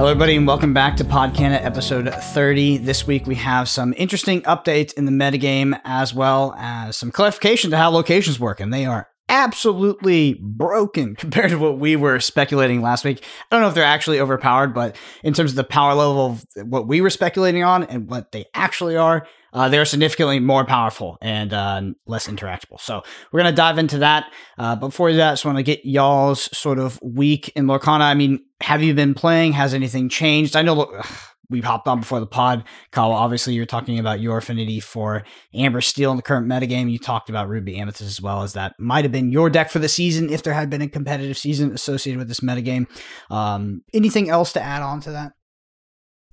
Hello, everybody, and welcome back to Podcana episode 30. This week we have some interesting updates in the metagame as well as some clarification to how locations work, and they are absolutely broken compared to what we were speculating last week. I don't know if they're actually overpowered, but in terms of the power level of what we were speculating on and what they actually are, uh, they're significantly more powerful and uh, less interactable. So we're going to dive into that. Uh, before that, I just want to get y'all's sort of week in Lorcana. I mean, have you been playing? Has anything changed? I know ugh, we hopped on before the pod. Kyle, obviously, you're talking about your affinity for Amber Steel in the current metagame. You talked about Ruby Amethyst as well as that might have been your deck for the season if there had been a competitive season associated with this metagame. Um, anything else to add on to that?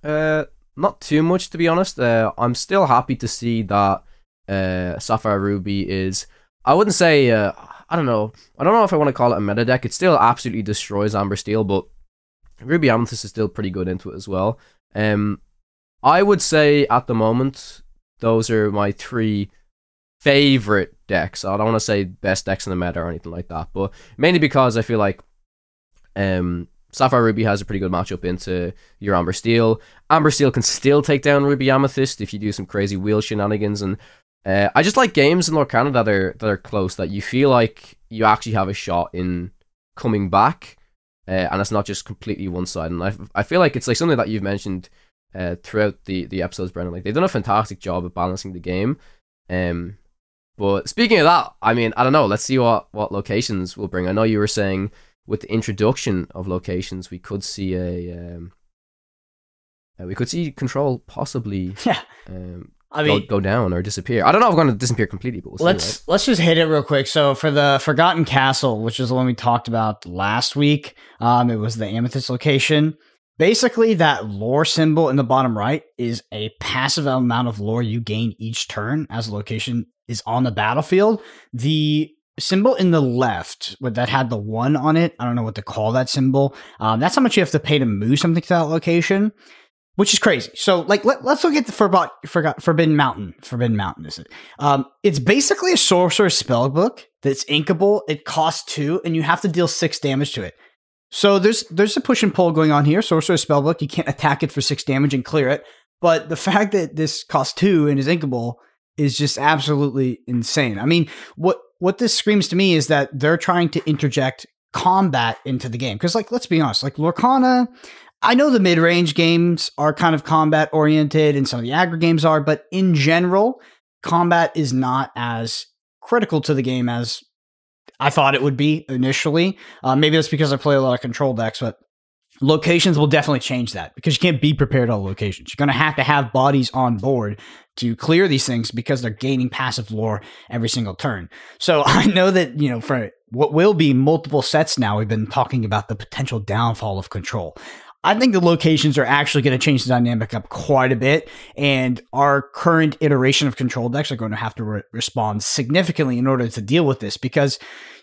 Uh, not too much to be honest. Uh, I'm still happy to see that uh, Sapphire Ruby is. I wouldn't say. Uh, I don't know. I don't know if I want to call it a meta deck. It still absolutely destroys Amber Steel, but Ruby Amethyst is still pretty good into it as well. Um, I would say at the moment those are my three favorite decks. I don't want to say best decks in the meta or anything like that, but mainly because I feel like um Sapphire Ruby has a pretty good matchup into your Amber Steel. Amber Steel can still take down Ruby Amethyst if you do some crazy wheel shenanigans, and uh, I just like games in Lorcana that are that are close that you feel like you actually have a shot in coming back, uh, and it's not just completely one side. And I I feel like it's like something that you've mentioned uh, throughout the the episodes, Brendan. Like they've done a fantastic job of balancing the game. Um, but speaking of that, I mean, I don't know. Let's see what what locations will bring. I know you were saying with the introduction of locations, we could see a um, uh, we could see control possibly Yeah. um, I mean, go, go down or disappear. I don't know if I'm going to disappear completely, but we'll let's see. let's just hit it real quick. So for the Forgotten Castle, which is the one we talked about last week, um, it was the Amethyst location. Basically, that lore symbol in the bottom right is a passive amount of lore you gain each turn as the location is on the battlefield. The symbol in the left that had the one on it, I don't know what to call that symbol. Um, that's how much you have to pay to move something to that location which is crazy. So, like, let, us look at the Forgot, Forgot, Forbidden Mountain. Forbidden Mountain is it? Um, it's basically a sorcerer spell book that's inkable. It costs two, and you have to deal six damage to it. So there's there's a push and pull going on here. Sorcerer spell book, you can't attack it for six damage and clear it. But the fact that this costs two and is inkable is just absolutely insane. I mean, what what this screams to me is that they're trying to interject combat into the game. Because, like, let's be honest, like Lorcana, I know the mid range games are kind of combat oriented and some of the aggro games are, but in general, combat is not as critical to the game as I thought it would be initially. Uh, maybe that's because I play a lot of control decks, but locations will definitely change that because you can't be prepared on locations. You're going to have to have bodies on board to clear these things because they're gaining passive lore every single turn. So I know that, you know, for what will be multiple sets now, we've been talking about the potential downfall of control. I think the locations are actually going to change the dynamic up quite a bit, and our current iteration of control decks are going to have to re- respond significantly in order to deal with this because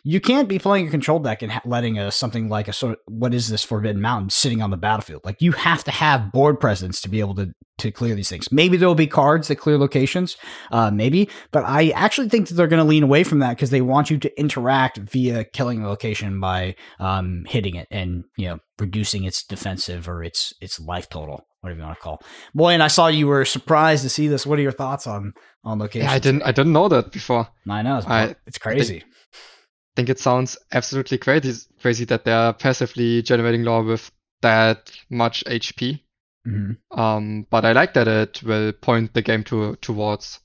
you can't be playing a control deck and ha- letting a something like a sort of, what is this Forbidden Mountain sitting on the battlefield. Like you have to have board presence to be able to to clear these things. Maybe there will be cards that clear locations, uh, maybe, but I actually think that they're going to lean away from that because they want you to interact via killing a location by um, hitting it and you know reducing its defensive or its its life total, whatever you want to call. Boy, and I saw you were surprised to see this. What are your thoughts on on location? Yeah, I didn't I didn't know that before. I know it's, I it's crazy. I think it sounds absolutely crazy crazy that they're passively generating lore with that much HP. Mm-hmm. Um, but I like that it will point the game to towards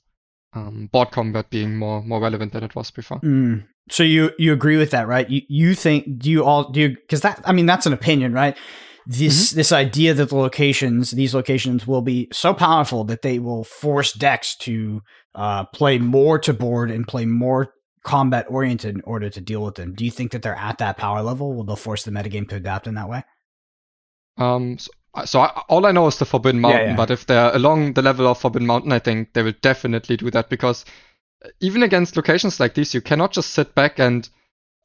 um, board combat being more more relevant than it was before. Mm. So you you agree with that, right? You you think do you all do you because that I mean that's an opinion, right? This Mm-hmm. this idea that the locations these locations will be so powerful that they will force decks to uh, play more to board and play more combat oriented in order to deal with them. Do you think that they're at that power level? Will they force the metagame to adapt in that way? Um, so, so I, all I know is the Forbidden Mountain, yeah. but if they're along the level of Forbidden Mountain, I think they will definitely do that because uh, even against locations like these, you cannot just sit back and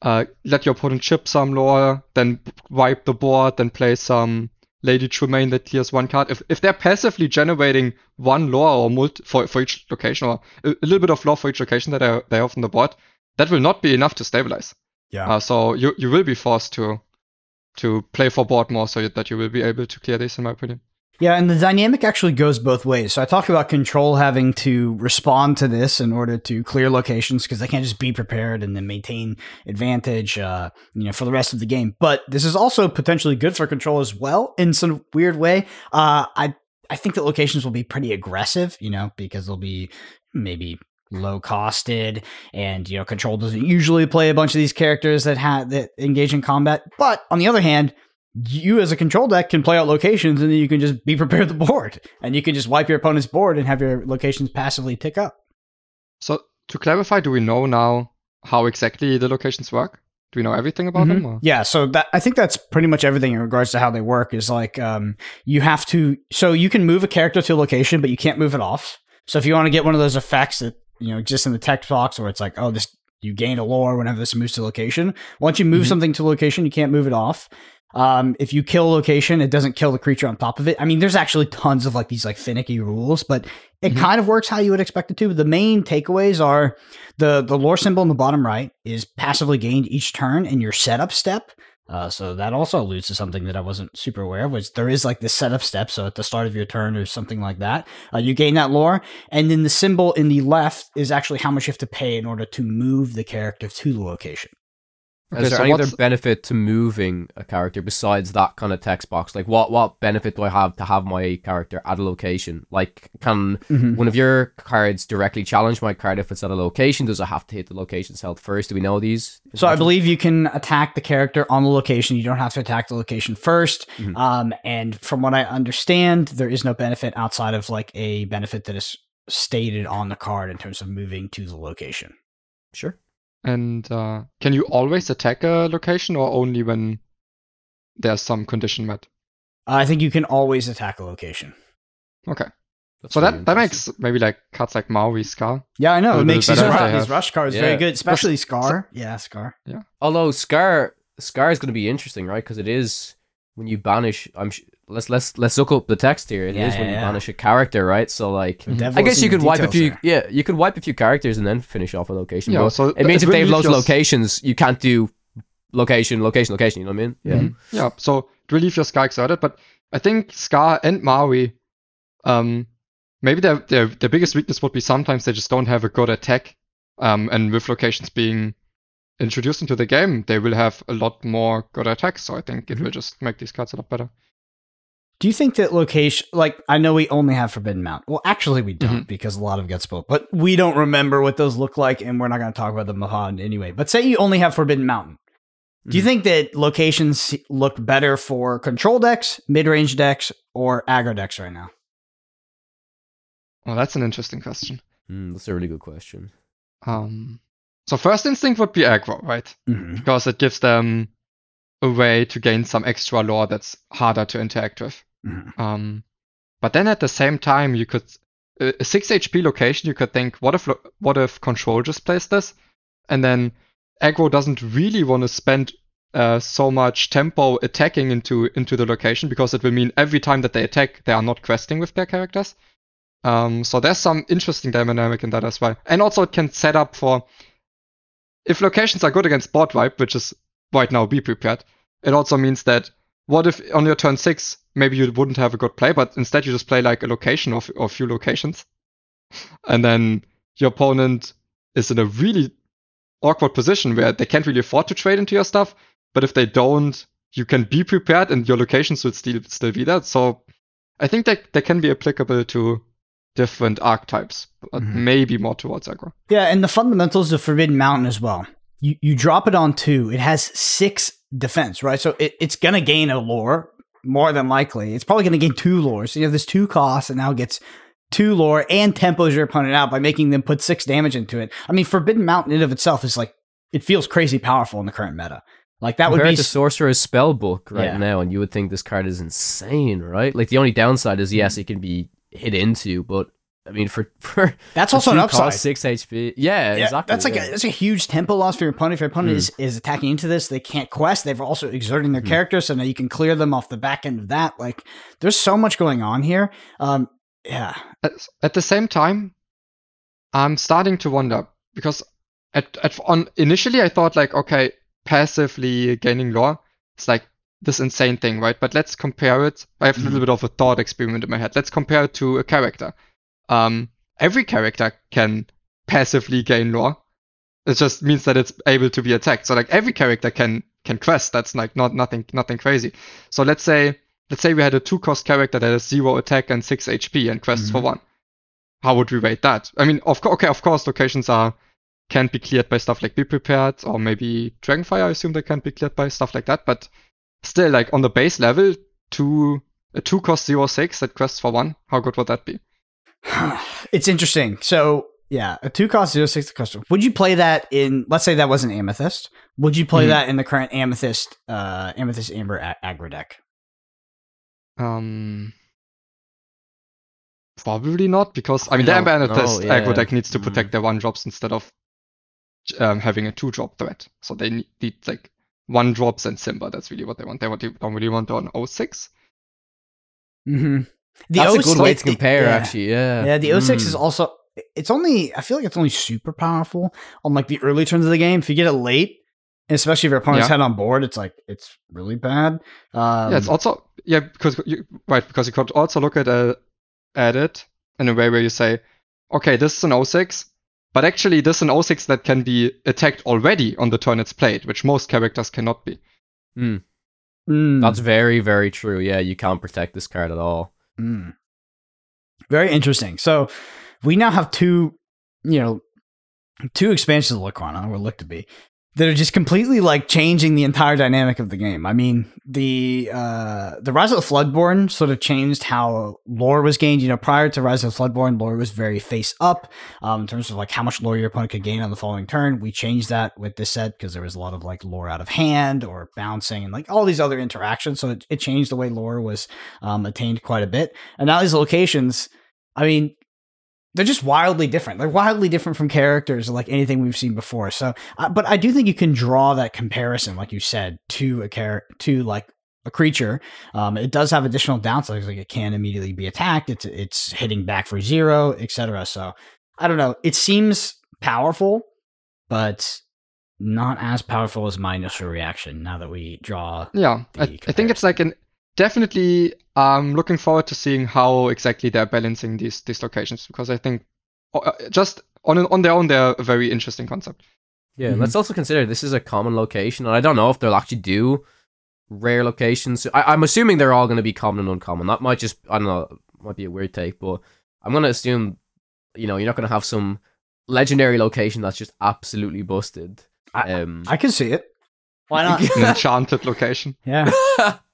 uh, let your opponent chip some lore, then wipe the board, then play some Lady Tremaine that clears one card. If if they're passively generating one lore or multi for for each location or a, a little bit of lore for each location that they they have on the board, that will not be enough to stabilize. Yeah. Uh, so you you will be forced to to play for board more so that you will be able to clear this in my opinion. Yeah, and the dynamic actually goes both ways. So I talk about control having to respond to this in order to clear locations because they can't just be prepared and then maintain advantage, uh, you know, for the rest of the game. But this is also potentially good for control as well in some weird way. Uh, I I think that locations will be pretty aggressive, you know, because they'll be maybe low costed and you know control doesn't usually play a bunch of these characters that have that engage in combat but on the other hand you as a control deck can play out locations and then you can just be prepared the board and you can just wipe your opponent's board and have your locations passively tick up. So to clarify, do we know now how exactly the locations work? Do we know everything about Mhm. them? Or? Yeah, so that I think that's pretty much everything in regards to how they work. Is like um, you have to, so you can move a character to a location, but you can't move it off. So if you want to get one of those effects that you know exist in the text box, where it's like, oh, this you gain a lore whenever this moves to location. Once you move Mhm. something to location, you can't move it off. Um, if you kill a location, it doesn't kill the creature on top of it. I mean, there's actually tons of like these like finicky rules, but it Mhm. kind of works how you would expect it to. The main takeaways are the the lore symbol in the bottom right is passively gained each turn in your setup step. Uh, so that also alludes to something that I wasn't super aware of, which there is like this setup step. So at the start of your turn or something like that, uh, you gain that lore, and then the symbol in the left is actually how much you have to pay in order to move the character to the location. Okay, Is there so any other benefit to moving a character besides that kind of text box? Like, what what benefit do I have to have my character at a location? Like, can Mhm. one of your cards directly challenge my card if it's at a location? Does it have to hit the location's health first? Do we know these? So I believe you can attack the character on the location. You don't have to attack the location 1st Mhm. Um, and from what I understand, there is no benefit outside of like a benefit that is stated on the card in terms of moving to the location. Sure. And uh, can you always attack a location or only when there's some condition met? I think you can always attack a location. Okay. That's so that, that makes maybe like cards like Maui, Scar. Yeah, I know. It makes these, ru- these rush cards very good, especially Scar. Yeah, Scar. Yeah. Although Scar Scar is going to be interesting, right? Because it is when you banish. I'm sh- let's let's let's look up the text here. It is Yeah, when yeah, you yeah. banish a character, right? So like, The devil I guess you the could wipe a few. there. Yeah, you could wipe a few characters and then finish off a location. Yeah, but so it means if will they have leave loads locations, you can't do location, location, location. You know what I mean? Yeah. Mhm. Yeah, so it will leave your Scar exerted, but I think Scar and Maui, um, maybe their, their their biggest weakness would be sometimes they just don't have a good attack. Um, and with locations being introduced into the game, they will have a lot more good attacks. So I think it Mhm. will just make these cards a lot better. Do you think that location, like, I know we only have Forbidden Mount. Well, actually, we don't Mhm. because a lot of it gets spoiled, but we don't remember what those look like, and we're not going to talk about the Mahad anyway. But say you only have Forbidden Mountain. Do you Mhm. think that locations look better for control decks, mid range decks, or aggro decks right now? Well, that's an interesting question. Mm, that's a really good question. Um, so first instinct would be aggro, right? Mm-hmm. Because it gives them a way to gain some extra lore that's harder to interact with. Mhm. Um, but then at the same time, you could a a six HP location. You could think, what if what if control just plays this, and then aggro doesn't really want to spend uh, so much tempo attacking into into the location because it will mean every time that they attack, they are not questing with their characters. Um, so there's some interesting dynamic in that as well, and also it can set up for if locations are good against board wipe, which is right now be prepared. It also means that what if on your turn six, maybe you wouldn't have a good play, but instead you just play like a location or, or a few locations. And then your opponent is in a really awkward position where they can't really afford to trade into your stuff. But if they don't, you can be prepared and your locations will still, still be there. So I think that they can be applicable to different archetypes, but Mhm. maybe more towards aggro. Yeah, and the fundamentals of Forbidden Mountain as well. You you drop it on two. It has six defense, right? So it, it's gonna gain a lore more than likely. It's probably gonna gain two lore. So you have this two cost, and now it gets two lore and tempos your opponent out by making them put six damage into it. I mean, Forbidden Mountain in of itself is like it feels crazy powerful in the current meta. Like that would be the to Sorcerer's Spellbook right Yeah. now, and you would think this card is insane, right? Like the only downside is Mm-hmm. yes, it can be hit into, but I mean for for that's for also an two upside. cost, six HP. Yeah, Yeah, exactly. That's like yeah. a, that's a huge tempo loss for your opponent. If your opponent Hmm. is, is attacking into this, they can't quest. They've also exerting their Hmm. character, so now you can clear them off the back end of that. Like, there's so much going on here. Um, yeah, at, at the same time, I'm starting to wonder because at, at on initially I thought like okay, passively gaining lore, it's like this insane thing, right? But let's compare it. I have a little bit of a thought experiment in my head. Let's compare it to a character. Um, every character can passively gain lore. It just means that it's able to be attacked. So like every character can can quest. That's like not nothing nothing crazy. So let's say let's say we had a two cost character that has zero attack and six HP and quests for Mhm. one. How would we rate that? I mean, of course, okay, of course, locations are can't be cleared by stuff like Be Prepared or maybe Dragonfire. I assume they can't be cleared by stuff like that. But still, like on the base level, two a two cost zero six that quests for one. How good would that be? it's interesting. So yeah, a two cost zero six custom. Would you play that in? Let's say that was an amethyst. Would you play Mhm. that in the current amethyst, uh, amethyst amber a- aggro deck? Um, probably not because I mean the No, Amber Amethyst aggro yeah. deck needs to protect their one drops instead of um, having a two drop threat. So they need, like one drops and Simba. That's really what they want. They don't really want on 06. Mm-hmm. The That's a good way to it- compare, yeah. actually. Yeah. Yeah, the 06 Mm. is also. It's only. I feel like it's only super powerful on like the early turns of the game. If you get it late, especially if your opponent's Yeah. head on board, it's like it's really bad. Um, yeah, it's also yeah because you right because you could also look at uh, at it in a way where you say, okay, this is an 06, but actually this is an 06 that can be attacked already on the turn it's played, which most characters cannot be. Mm. mm, That's very, very true. Yeah, you can't protect this card at all. Mm. Very interesting. So we now have two, you know, two expansions of Lorcana, or look to be, that are just completely like changing the entire dynamic of the game. I mean, the uh the Rise of the Floodborn sort of changed how lore was gained. You know, prior to Rise of the Floodborn, lore was very face up um, in terms of like how much lore your opponent could gain on the following turn. We changed that with this set because there was a lot of like lore out of hand or bouncing and like all these other interactions. So it, it changed the way lore was um, attained quite a bit. And now these locations, I mean, they're just wildly different. They're wildly different from characters like anything we've seen before. So, uh, but I do think you can draw that comparison, like you said, to a character, to like a creature. Um, it does have additional downsides, like it can immediately be attacked. It's it's hitting back for zero, etc. So, I don't know. It seems powerful, but not as powerful as my initial reaction. Now that we draw, Yeah, I, I think it's like an definitely. I'm looking forward to seeing how exactly they're balancing these these locations because I think uh, just on on their own they're a very interesting concept. Yeah, Mhm. let's also consider this is a common location, and I don't know if they'll actually do rare locations. I, I'm assuming they're all going to be common and uncommon. That might just, I don't know, might be a weird take, but I'm going to assume, you know, you're not going to have some legendary location that's just absolutely busted. I- Um, I can see it. Why not? An enchanted location, yeah.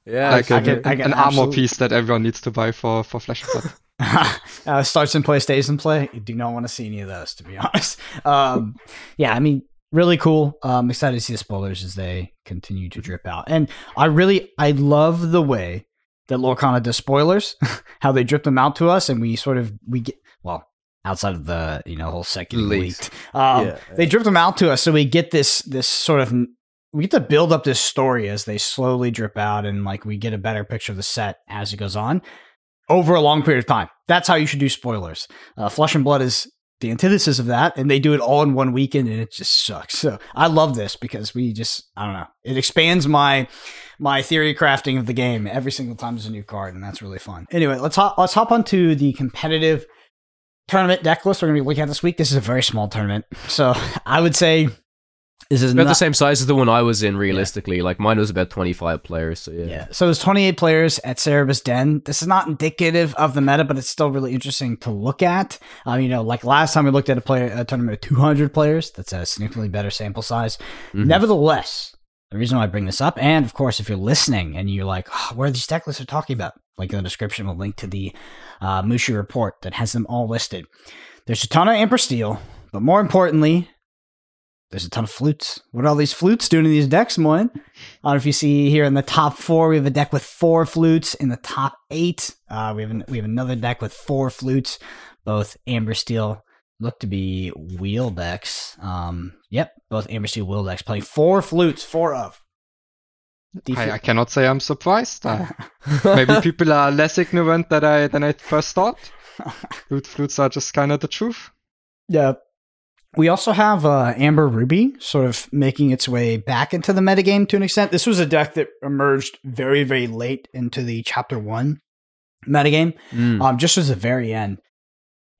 Yeah, like I a- can- I can an armor piece that everyone needs to buy for for Flesh and Blood. uh, starts in play, stays in play. You do not want to see any of those, to be honest. Um, yeah, I mean, really cool. Um, excited to see the spoilers as they continue to drip out. And I really, I love the way that Lorcana does spoilers, how they drip them out to us, and we sort of we get well outside of the you know whole second leaked. Um, Yeah. They drip them out to us, so we get this this sort of we get to build up this story as they slowly drip out, and like we get a better picture of the set as it goes on over a long period of time. That's how you should do spoilers. Uh, Flesh and Blood is the antithesis of that, and they do it all in one weekend, and it just sucks. So I love this because we just I don't know. It expands my my theory crafting of the game every single time there's a new card, and that's really fun. Anyway, let's hop let's hop onto the competitive tournament deck list we're gonna be looking at this week. This is a very small tournament, so I would say this is about not, the same size as the one I was in, realistically. Like, mine was about 25 players, so yeah. Yeah. So there's 28 players at Cerebus Den. This is not indicative of the meta, but it's still really interesting to look at. Um, you know, like last time we looked at a player a tournament with 200 players. That's a significantly better sample size. Mhm. Nevertheless, the reason why I bring this up, and of course, if you're listening and you're like, oh, where are these deck lists are talking about? Like in the description, we'll link to the uh, Mushu report that has them all listed. There's a ton of Amber Steel, but more importantly, there's a ton of flutes. What are all these flutes doing in these decks, Moyen? I don't know if you see here in the top four, we have a deck with four flutes. In the top eight, uh, we have an, we have another deck with four flutes. Both Amber Steel look to be wheel decks. Um, yep, both Amber Steel wheel decks playing four flutes, four of. I, I cannot say I'm surprised. Uh, maybe people are less ignorant than I than I first thought. Flute flutes are just kind of the truth. yeah. We also have uh, Amber Ruby sort of making its way back into the metagame to an extent. This was a deck that emerged very, very late into the chapter one metagame, Mm. um, just as the very end.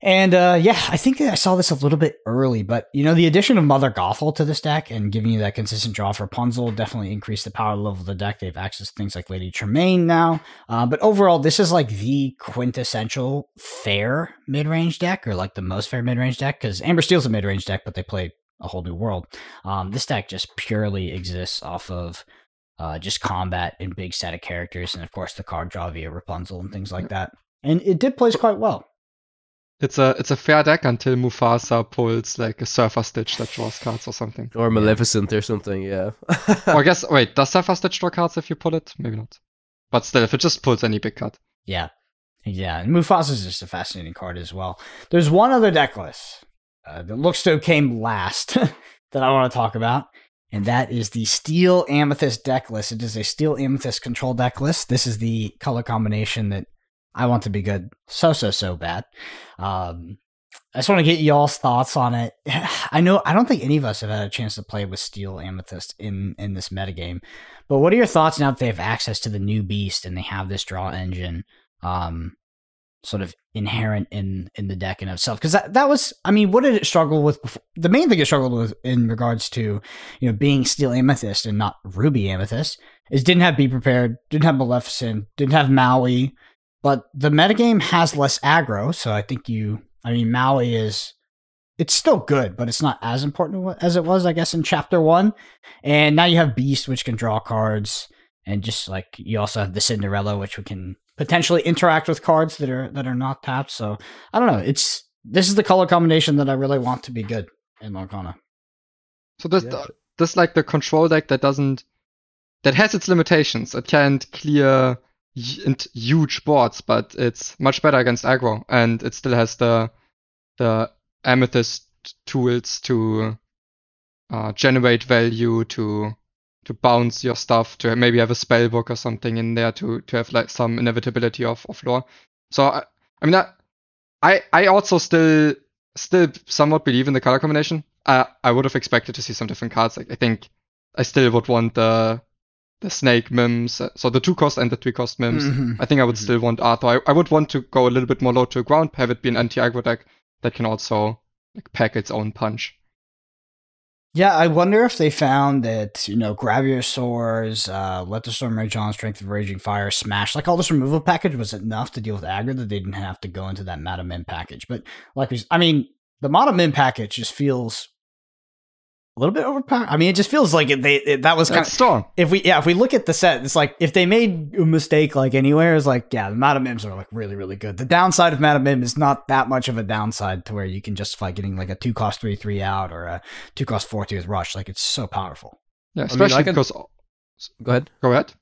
And uh, yeah, I think I saw this a little bit early, but you know, the addition of Mother Gothel to this deck and giving you that consistent draw for Rapunzel definitely increased the power level of the deck. They have access to things like Lady Tremaine now. Uh, but overall, this is like the quintessential fair mid range deck, or like the most fair mid range deck, because Amber Steel's a mid range deck, but they play a whole new world. Um, this deck just purely exists off of uh, just combat and big set of characters, and of course the card draw via Rapunzel and things like that. And it did plays quite well. It's a it's a fair deck until Mufasa pulls like a Surfer Stitch that draws cards or something. Or Maleficent or something, yeah. or I guess wait, does Surfer Stitch draw cards if you pull it? Maybe not. But still, if it just pulls any big card. Yeah. Yeah. And Mufasa is just a fascinating card as well. There's one other deck list uh, that looks to have came last that I want to talk about. And that is the Steel Amethyst deck list. It is a Steel Amethyst control deck list. This is the color combination that I want to be good so, so, so bad. Um, I just want to get y'all's thoughts on it. I know I don't think any of us have had a chance to play with Steel Amethyst in in this metagame. But what are your thoughts now that they have access to the new beast and they have this draw engine um sort of inherent in in the deck in itself? Because that, that was I mean, what did it struggle with before? The main thing it struggled with in regards to, you know, being Steel Amethyst and not Ruby Amethyst is didn't have Be Prepared, didn't have Maleficent, didn't have Maui. But the metagame has less aggro, so I think you I mean Maui is it's still good, but it's not as important as it was, I guess, in chapter one. And now you have Beast, which can draw cards, and just like you also have the Cinderella, which we can potentially interact with cards that are that are not tapped. So I don't know. It's this is the color combination that I really want to be good in Lorcana. So this Yeah. this like the control deck that doesn't that has its limitations. It can't clear int- huge boards, but it's much better against aggro, and it still has the the amethyst tools to uh, generate value to to bounce your stuff to maybe have a spell book or something in there to to have like some inevitability of of lore. So I, I mean I, I I also still still somewhat believe in the color combination. I I would have expected to see some different cards. Like I think I still would want the the snake mims, uh, so the two cost and the three cost mims. Mhm. I think I would Mhm. still want Arthur. I, I would want to go a little bit more low to ground, have it be an anti-aggro deck that can also like pack its own punch. Yeah, I wonder if they found that, you know, Grab Your Swords, uh, Let the Storm Rage On, Strength of Raging Fire, Smash, like all this removal package was enough to deal with aggro that they didn't have to go into that Madam Mim package. But like I mean, the Madam Mim package just feels a little bit overpowered. I mean, it just feels like it, they it, that was kind That's of strong. if we yeah if we look at the set, it's like if they made a mistake like anywhere, it's like yeah, the Madam Mims are like really really good. The downside of Madam Mim is not that much of a downside to where you can justify getting like a two cost three three out or a two cost four two with rush. Like it's so powerful. Yeah, I mean, I especially can- because Go ahead. go ahead.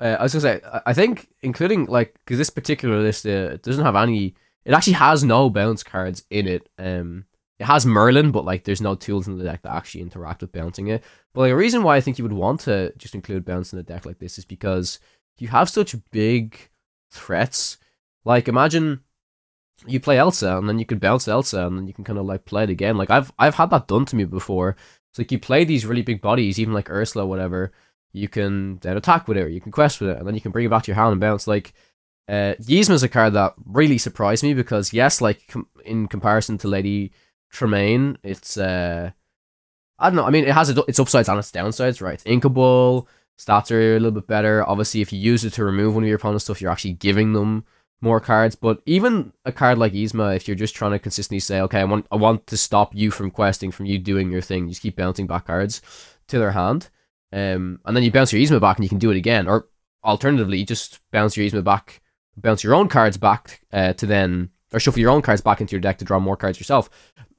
Uh, I was gonna say, I- I think including like because this particular list uh, doesn't have any. It actually has no bounce cards in it. Um, it has Merlin, but like there's no tools in the deck that actually interact with bouncing it. But like a reason why I think you would want to just include bounce in a deck like this is because you have such big threats. Like imagine you play Elsa and then you can bounce Elsa and then you can kind of like play it again. Like I've I've had that done to me before. It's like you play these really big bodies, even like Ursula, whatever. You can then attack with it, or you can quest with it, and then you can bring it back to your hand and bounce. Like uh, Yzma is a card that really surprised me because yes, like com- in comparison to Lady Tremaine, it's uh, I don't know. I mean, it has its upsides and its downsides, right? It's inkable. Stats are a little bit better. Obviously, if you use it to remove one of your opponent's stuff, you're actually giving them more cards. But even a card like Yzma, if you're just trying to consistently say, okay, I want I want to stop you from questing, from you doing your thing, you just keep bouncing back cards to their hand. Um, and then you bounce your Yzma back and you can do it again. Or alternatively, you just bounce your Yzma back, bounce your own cards back uh, to then, or shuffle your own cards back into your deck to draw more cards yourself.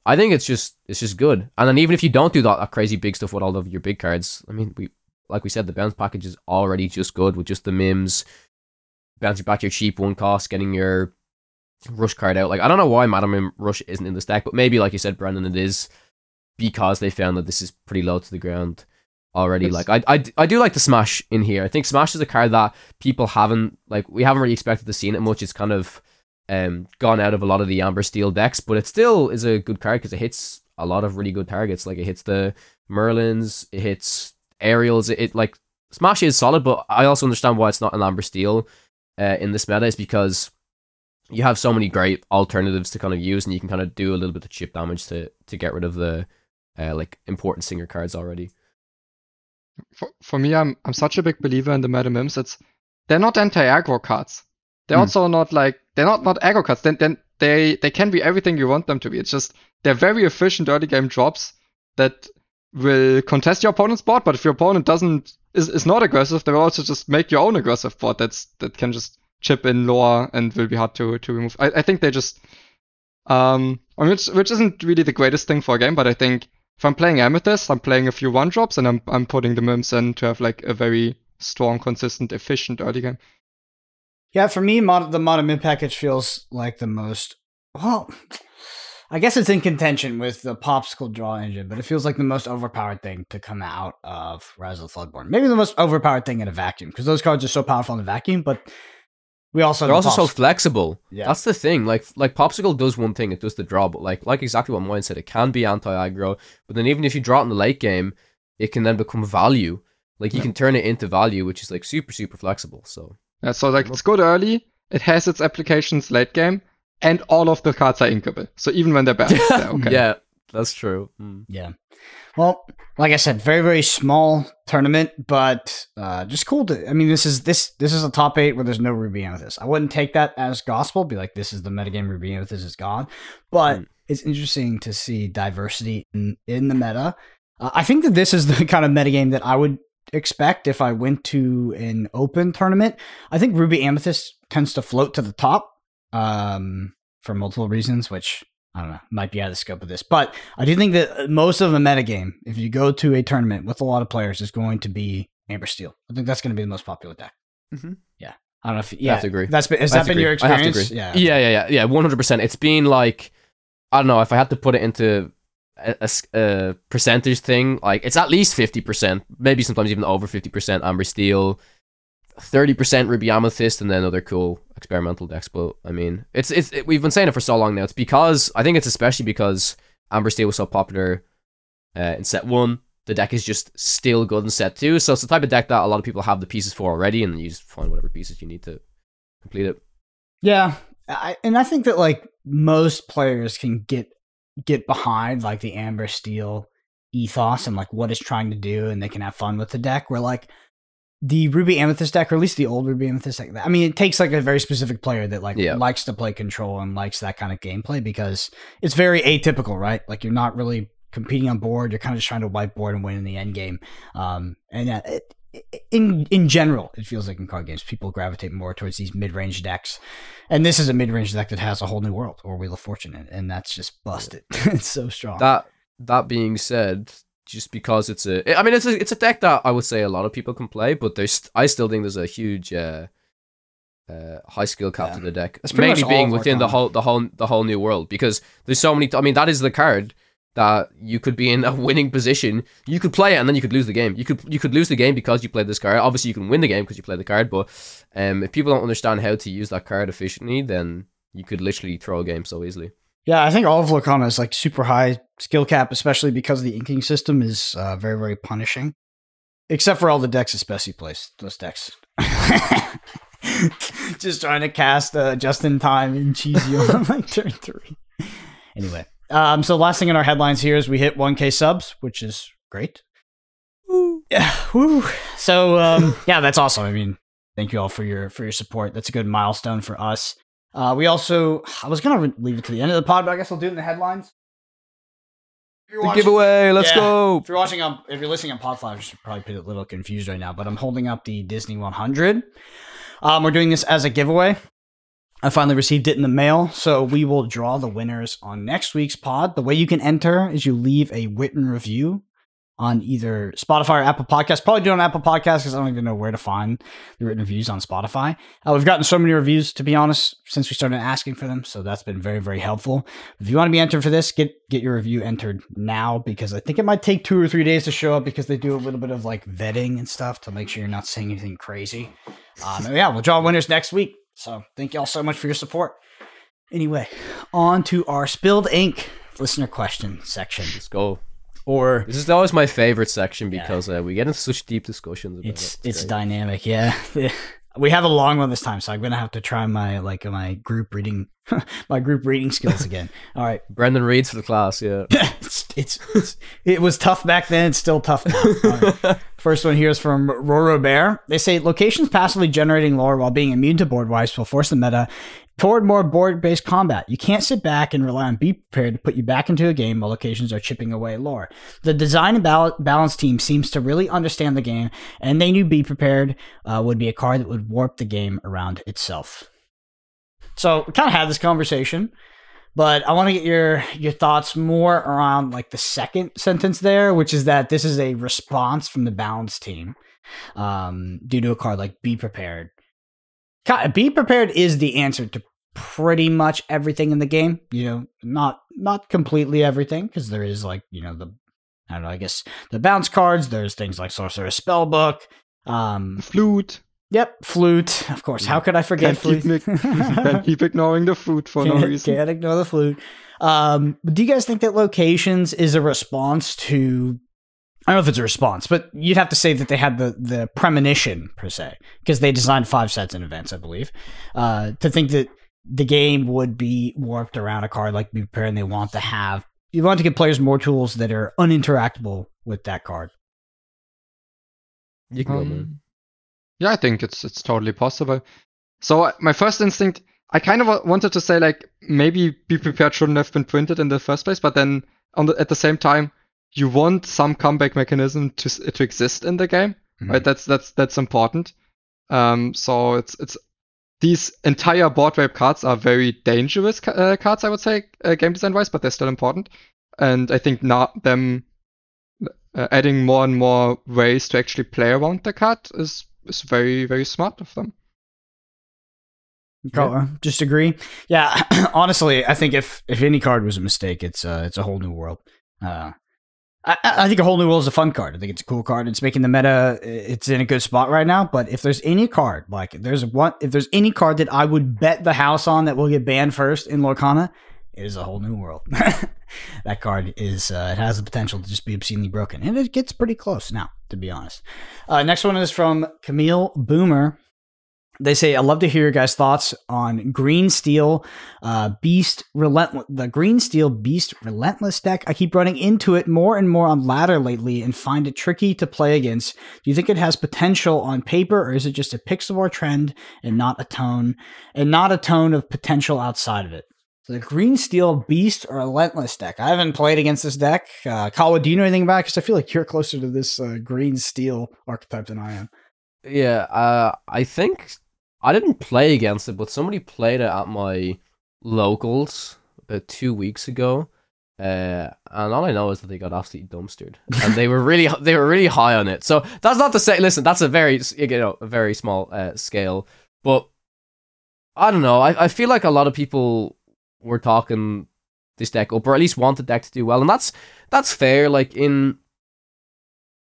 I think it's just it's just good. And then even if you don't do that, that crazy big stuff with all of your big cards, I mean, we like we said, the bounce package is already just good with just the mims, bouncing back your cheap one cost, getting your rush card out. Like I don't know why Madam Rush isn't in the stack, but maybe like you said, Brendan, it is because they found that this is pretty low to the ground already. Like I, I, I do like the Smash in here. I think Smash is a card that people haven't like we haven't really expected to see it much. It's kind of um gone out of a lot of the Amber Steel decks, but it still is a good card because it hits a lot of really good targets. Like it hits the Merlins, it hits Ariels. It, it like Smash is solid, but I also understand why it's not an Amber Steel uh, in this meta is because you have so many great alternatives to kind of use, and you can kind of do a little bit of chip damage to to get rid of the uh, like important singer cards already. For, for me, I'm I'm such a big believer in the Madam Mims. It's they're not anti-aggro cards. They're Hmm. also not like they're not not aggro cards. Then then they they can be everything you want them to be. It's just they're very efficient early game drops that will contest your opponent's board. But if your opponent doesn't is, is not aggressive, they will also just make your own aggressive board. That's that can just chip in lower and will be hard to to remove. I, I think they just um which which isn't really the greatest thing for a game, but I think if I'm playing Amethyst, I'm playing a few one drops and I'm I'm putting the mims in to have like a very strong, consistent, efficient early game. Yeah, for me, mod- the mono mid package feels like the most. Well, I guess it's in contention with the popsicle draw engine, but it feels like the most overpowered thing to come out of Rise of the Floodborn. Maybe the most overpowered thing in a vacuum because those cards are so powerful in a vacuum. But we also They're also so flexible. Yeah. That's the thing. Like like Popsicle does one thing, it does the draw, but like like exactly what Moyen said, it can be anti-aggro, but then even if you draw it in the late game, it can then become value. Like you Yeah. can turn it into value, which is like super, super flexible. So Yeah, so like it's good early. It has its applications late game, and all of the cards are inkable. So even when they're bad, they're okay. yeah, that's true. Mm. Yeah. Well, like I said, very very small tournament, but uh, just cool to. I mean, this is this this is a top eight where there's no Ruby Amethyst. I wouldn't take that as gospel. Be like, this is the metagame. Ruby Amethyst is gone, but Hmm. it's interesting to see diversity in in the meta. Uh, I think that this is the kind of metagame that I would expect if I went to an open tournament. I think Ruby Amethyst tends to float to the top um, for multiple reasons, which I don't know might be out of the scope of this, but I do think that most of the metagame, if you go to a tournament with a lot of players, is going to be Amber Steel. I think that's going to be the most popular deck. Mhm. Yeah, I don't know if yeah, have to agree. That's been, has I that have to been your agree. I have to experience? agree. Yeah, yeah, yeah, yeah, yeah. One hundred percent. It's been like I don't know if I had to put it into a, a percentage thing. Like it's at least fifty percent, maybe sometimes even over fifty percent Amber Steel, thirty percent Ruby Amethyst, and then other cool experimental decks. But I mean, it's it's it, we've been saying it for so long now. It's because I think it's especially because Amber Steel was so popular uh, in set one. The deck is just still good in set two, so it's the type of deck that a lot of people have the pieces for already, and you just find whatever pieces you need to complete it. Yeah, I, and I think that like most players can get get behind like the Amber Steel ethos and like what it's trying to do, and they can have fun with the deck. Where like the Ruby Amethyst deck, or at least the old Ruby Amethyst deck, I mean, it takes like a very specific player that like Yeah. likes to play control and likes that kind of gameplay because it's very atypical, right? Like you're not really competing on board; you're kind of just trying to whiteboard and win in the end game. Um, and uh, it, in in general, it feels like in card games, people gravitate more towards these mid range decks and this is a mid-range deck that has a whole new world or Wheel of Fortune, in it, and that's just busted. it's so strong. That that being said, just because it's a, I mean, it's a it's a deck that I would say a lot of people can play, but there's I still think there's a huge uh, uh, high skill cap Yeah. to the deck, mainly being within the whole the whole the whole new world because there's so many. I mean, that is the card that you could be in a winning position. You could play it and then you could lose the game. You could you could lose the game because you played this card. Obviously, you can win the game because you played the card, but um, if people don't understand how to use that card efficiently, then you could literally throw a game so easily. yeah, I think all of Lorcana is like super high skill cap, especially because the inking system is uh, very, very punishing. Except for all the decks especially plays. Those decks. Just trying to cast uh, just in time and cheesy on like turn three. Anyway, um, so last thing in our headlines here is we hit 1K subs, which is great. Yeah, woo. So um, yeah, that's awesome. I mean, thank you all for your for your support. That's a good milestone for us. Uh, we also, I was gonna leave it to the end of the pod, but I guess I'll do it in the headlines. The watching- giveaway, let's Yeah. go. If you're watching on, if you're listening on Podfly, you're probably a little confused right now. But I'm holding up the Disney 100. Um, we're doing this as a giveaway. I finally received it in the mail, so we will draw the winners on next week's pod. The way you can enter is you leave a written review on either Spotify or Apple Podcasts. Probably do it on Apple Podcasts because I don't even know where to find the written reviews on Spotify. Uh, we've gotten so many reviews, to be honest, since we started asking for them, so that's been very, very helpful. If you want to be entered for this, get get your review entered now because I think it might take two or three days to show up because they do a little bit of like vetting and stuff to make sure you're not saying anything crazy. Um, yeah, we'll draw winners next week. So thank y'all so much for your support. Anyway, on to our spilled ink listener question section. Let's go. Or This is always my favorite section because uh, we get into such deep discussions about it's it. it's great. dynamic, yeah. we have a long one this time, so I'm gonna have to try my like my group reading my group reading skills again. All right. Brendan reads for the class, yeah. it's, it's, it's it was tough back then. It's still tough now. Right. First one here is from Roro Bear. They say locations passively generating lore while being immune to board wipes will force the meta toward more board based combat. You can't sit back and rely on be prepared to put you back into a game while locations are chipping away lore. The design and bal- balance team seems to really understand the game, and they knew be prepared uh, would be a card that would warp the game around itself. So we kind of had this conversation but I want to get your your thoughts more around like the second sentence there, which is that this is a response from the balance team um, due to a card like Be Prepared. Be Prepared is the answer to pretty much everything in the game. You know, not not completely everything because there is like you know the I don't know. I guess the bounce cards. There's things like Sorcerer's Spellbook. Um, Flute. yep, flute. Of course. How could I forget Can't keep, flute? can't keep ignoring the flute for no can't, reason. can't ignore the flute. Um, but do you guys think that locations is a response to? I don't know if it's a response, but you'd have to say that they had the the premonition per se because they designed five sets in advance, I believe. Uh, to think that the game would be warped around a card like Be Prepared, and they want to have you want to give players more tools that are uninteractable with that card. You can go, man. Um, yeah, I think it's it's totally possible. So uh, my first instinct, I kind of wanted to say like maybe be prepared shouldn't have been printed in the first place, but then on the, at the same time, you want some comeback mechanism to to exist in the game, Mhm. right? That's that's that's important. Um, so it's it's these entire board wipe cards are very dangerous ca- uh, cards, I would say, uh, game design wise, but they're still important. And I think not them uh, adding more and more ways to actually play around the card is is very very smart of them. Color, just agree. Yeah, honestly, I think if if any card was a mistake, it's uh, it's a whole new world. Uh, I, I think a whole new world is a fun card. I think it's a cool card. It's making the meta. It's in a good spot right now. But if there's any card, like there's one, if there's any card that I would bet the house on that will get banned first in Lorcana, it is a whole new world. that card is uh, it has the potential to just be obscenely broken, and it gets pretty close now, to be honest. Uh, next one is from Camille Boomer. They say, I'd love to hear your guys' thoughts on Green Steel uh, Beast Relentless, the Green Steel Beast Relentless deck. I keep running into it more and more on ladder lately and find it tricky to play against. Do you think it has potential on paper, or is it just a Pixelborn trend and not a tone, and not a tone of potential outside of it? The Green Steel Beast Relentless deck. I haven't played against this deck. Uh, Kawa, do you know anything about it? Because I feel like you're closer to this uh, Green Steel archetype than I am. Yeah, uh, I think I didn't play against it, but somebody played it at my locals about two weeks ago. Uh, and all I know is that they got absolutely dumpstered, and they were really they were really high on it. So that's not to say, listen, that's a very you know a very small uh, scale, but I don't know. I, I feel like a lot of people were talking this deck up, or at least want the deck to do well, and that's that's fair. Like in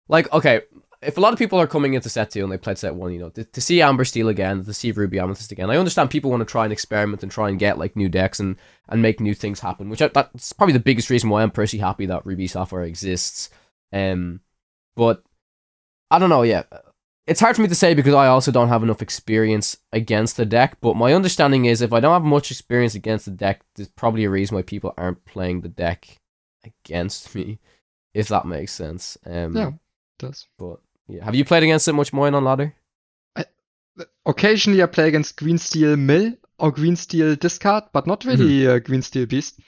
like okay, if a lot of people are coming into set two and they played set one, you know, to, to see Amber Steel again, to see Ruby Amethyst again, I understand people want to try and experiment and try and get like new decks and and make new things happen. Which I, that's probably the biggest reason why I'm personally happy that Ruby Sapphire exists. Um, but I don't know. Yeah, it's hard for me to say because I also don't have enough experience against the deck. But my understanding is if I don't have much experience against the deck, there's probably a reason why people aren't playing the deck against me, if that makes sense. Um, Yeah. Does but yeah, have you played against it much more on ladder? occasionally I play against Green Steel Mill or Green Steel Discard, but not really uh, Green Steel Beast.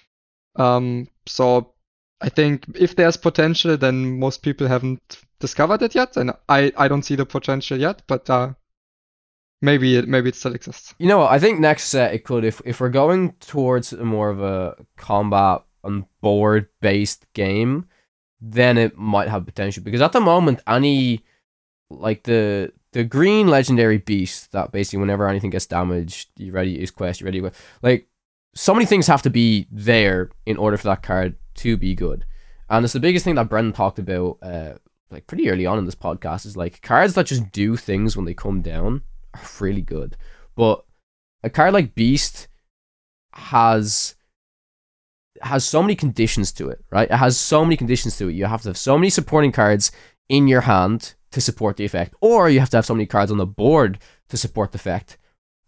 Um, so I think if there's potential, then most people haven't discovered it yet, and I, I don't see the potential yet, but uh, maybe it maybe it still exists. You know what? I think next set it could if if we're going towards a more of a combat and board based game, then it might have potential because at the moment any like the the green legendary beast that basically whenever anything gets damaged, you ready use quest, you ready to like so many things have to be there in order for that card to be good. And it's the biggest thing that Brendan talked about uh like pretty early on in this podcast is like cards that just do things when they come down are really good. But a card like Beast has has so many conditions to it, right? It has so many conditions to it. You have to have so many supporting cards in your hand to support the effect, or you have to have so many cards on the board to support the effect.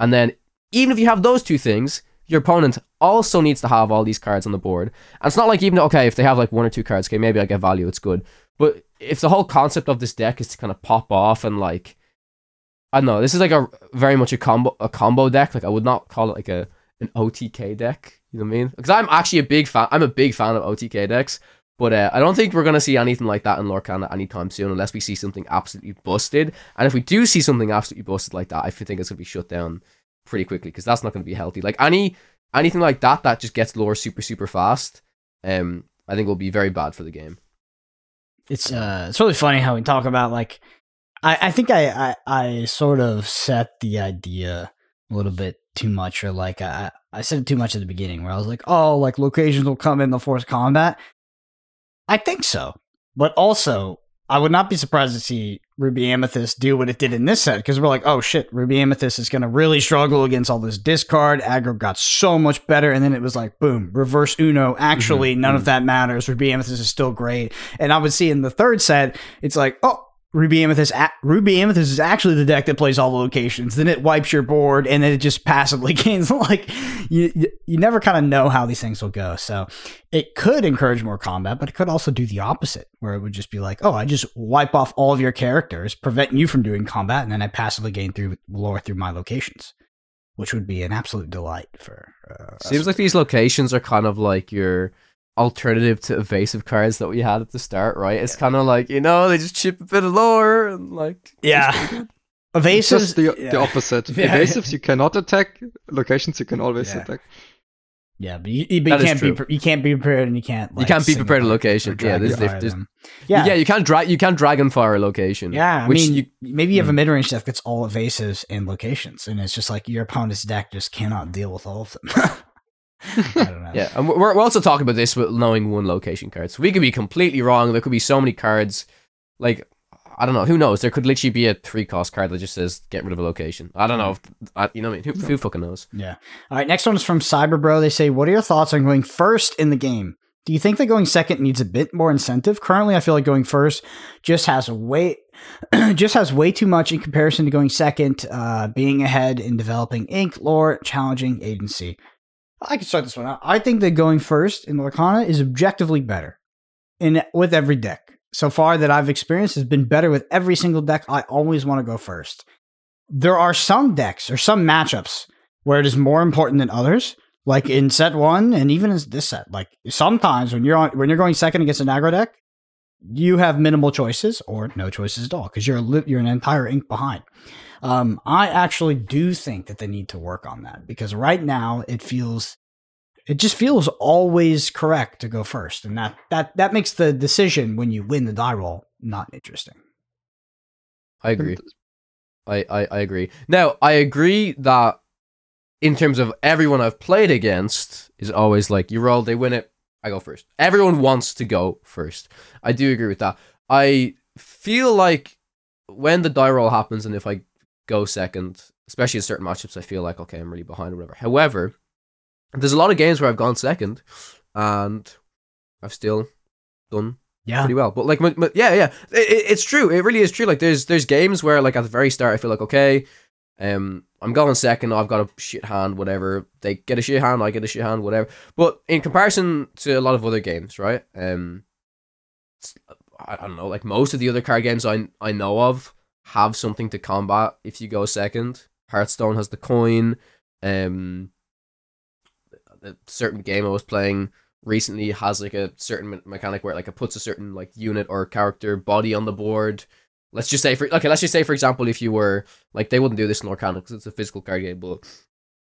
And then, even if you have those two things, your opponent also needs to have all these cards on the board. And it's not like even okay, if they have like one or two cards, okay, maybe I get value, it's good. But if the whole concept of this deck is to kind of pop off and like I don't know, this is like a very much a combo a combo deck. Like I would not call it like a an OTK deck. You know what I mean? Because I'm actually a big fan. I'm a big fan of OTK decks, but uh, I don't think we're gonna see anything like that in Lorcana anytime soon, unless we see something absolutely busted. And if we do see something absolutely busted like that, I think it's gonna be shut down pretty quickly because that's not gonna be healthy. Like any anything like that that just gets lore super super fast, um, I think will be very bad for the game. It's uh, it's really funny how we talk about like, I I think I I, I sort of set the idea a little bit too much, or like I I said it too much at the beginning, where I was like, oh, like locations will come in the force combat. I think so, but also I would not be surprised to see Ruby Amethyst do what it did in this set because we're like, oh shit, Ruby Amethyst is going to really struggle against all this discard. Aggro got so much better, and then it was like, boom, reverse Uno. Actually, Mhm, none mhm. of that matters. Ruby Amethyst is still great, and I would see in the third set, it's like, oh. Ruby Amethyst, Ruby Amethyst is actually the deck that plays all the locations. Then it wipes your board, and then it just passively gains. like you, you, never kind of know how these things will go. So it could encourage more combat, but it could also do the opposite, where it would just be like, oh, I just wipe off all of your characters, preventing you from doing combat, and then I passively gain through lore through my locations, which would be an absolute delight for. Uh. Seems like these locations are kind of like your alternative to evasive cards that we had at the start, right? It's kind of like you know they just chip a bit of lore and like yeah, It's evasives. just the, yeah. the opposite. Yeah. Evasives you cannot attack. Locations you can always Yeah. attack. Yeah, but you, you, but you can't be pre- you can't be prepared, and you can't You can't be prepared to or- location. Yeah, there's- dragonfire there's- yeah. yeah, you can't drag you can't dragonfire a location. Yeah, I which mean, you- maybe you have a Mm. mid range deck that's all evasives and locations, and it's just like your opponent's deck just cannot deal with all of them. I don't know. Yeah, and we're, we're also talking about this with knowing one location card. So we could be completely wrong. There could be so many cards, like I don't know. Who knows? There could literally be a three cost card that just says get rid of a location. I don't know. If, I, you know what I mean? Who, who fucking knows? Yeah. All right. Next one is from Cyberbro. They say, "What are your thoughts on going first in the game? Do you think that going second needs a bit more incentive? Currently, I feel like going first just has way, just has way too much in comparison to going second. Uh, being ahead in developing ink, lore, challenging agency. I can start this one out. I think that going first in Lorcana is objectively better, in with every deck so far that I've experienced has been better with every single deck. I always want to go first. There are some decks or some matchups where it is more important than others. Like in set one, and even in this set, like sometimes when you're on when you're going second against an aggro deck, you have minimal choices or no choices at all because you're a li- you're an entire ink behind. Um, I actually do think that they need to work on that because right now it feels it just feels always correct to go first, and that that that makes the decision when you win the die roll not interesting. I agree. I, I, I agree. Now, I agree that in terms of everyone I've played against is always like you roll, they win it, I go first. Everyone wants to go first. I do agree with that. I feel like when the die roll happens and if I go second, especially in certain matchups, I feel like okay, I'm really behind or whatever. However, there's a lot of games where I've gone second and I've still done Yeah, pretty well. But like, m- m- yeah, yeah, it, it- it's true. It really is true. Like, there's there's games where like at the very start, I feel like okay, um, I'm going second. I've got a shit hand, whatever. They get a shit hand, I get a shit hand, whatever. But in comparison to a lot of other games, right? Um, I, I don't know. Like most of the other card games I I know of have something to combat if you go second. Hearthstone has the coin. Um, a certain game I was playing recently has like a certain me- mechanic where like it puts a certain like unit or character body on the board. Let's just say for okay, let's just say for example, if you were like they wouldn't do this in Lorcana because it's a physical card game, but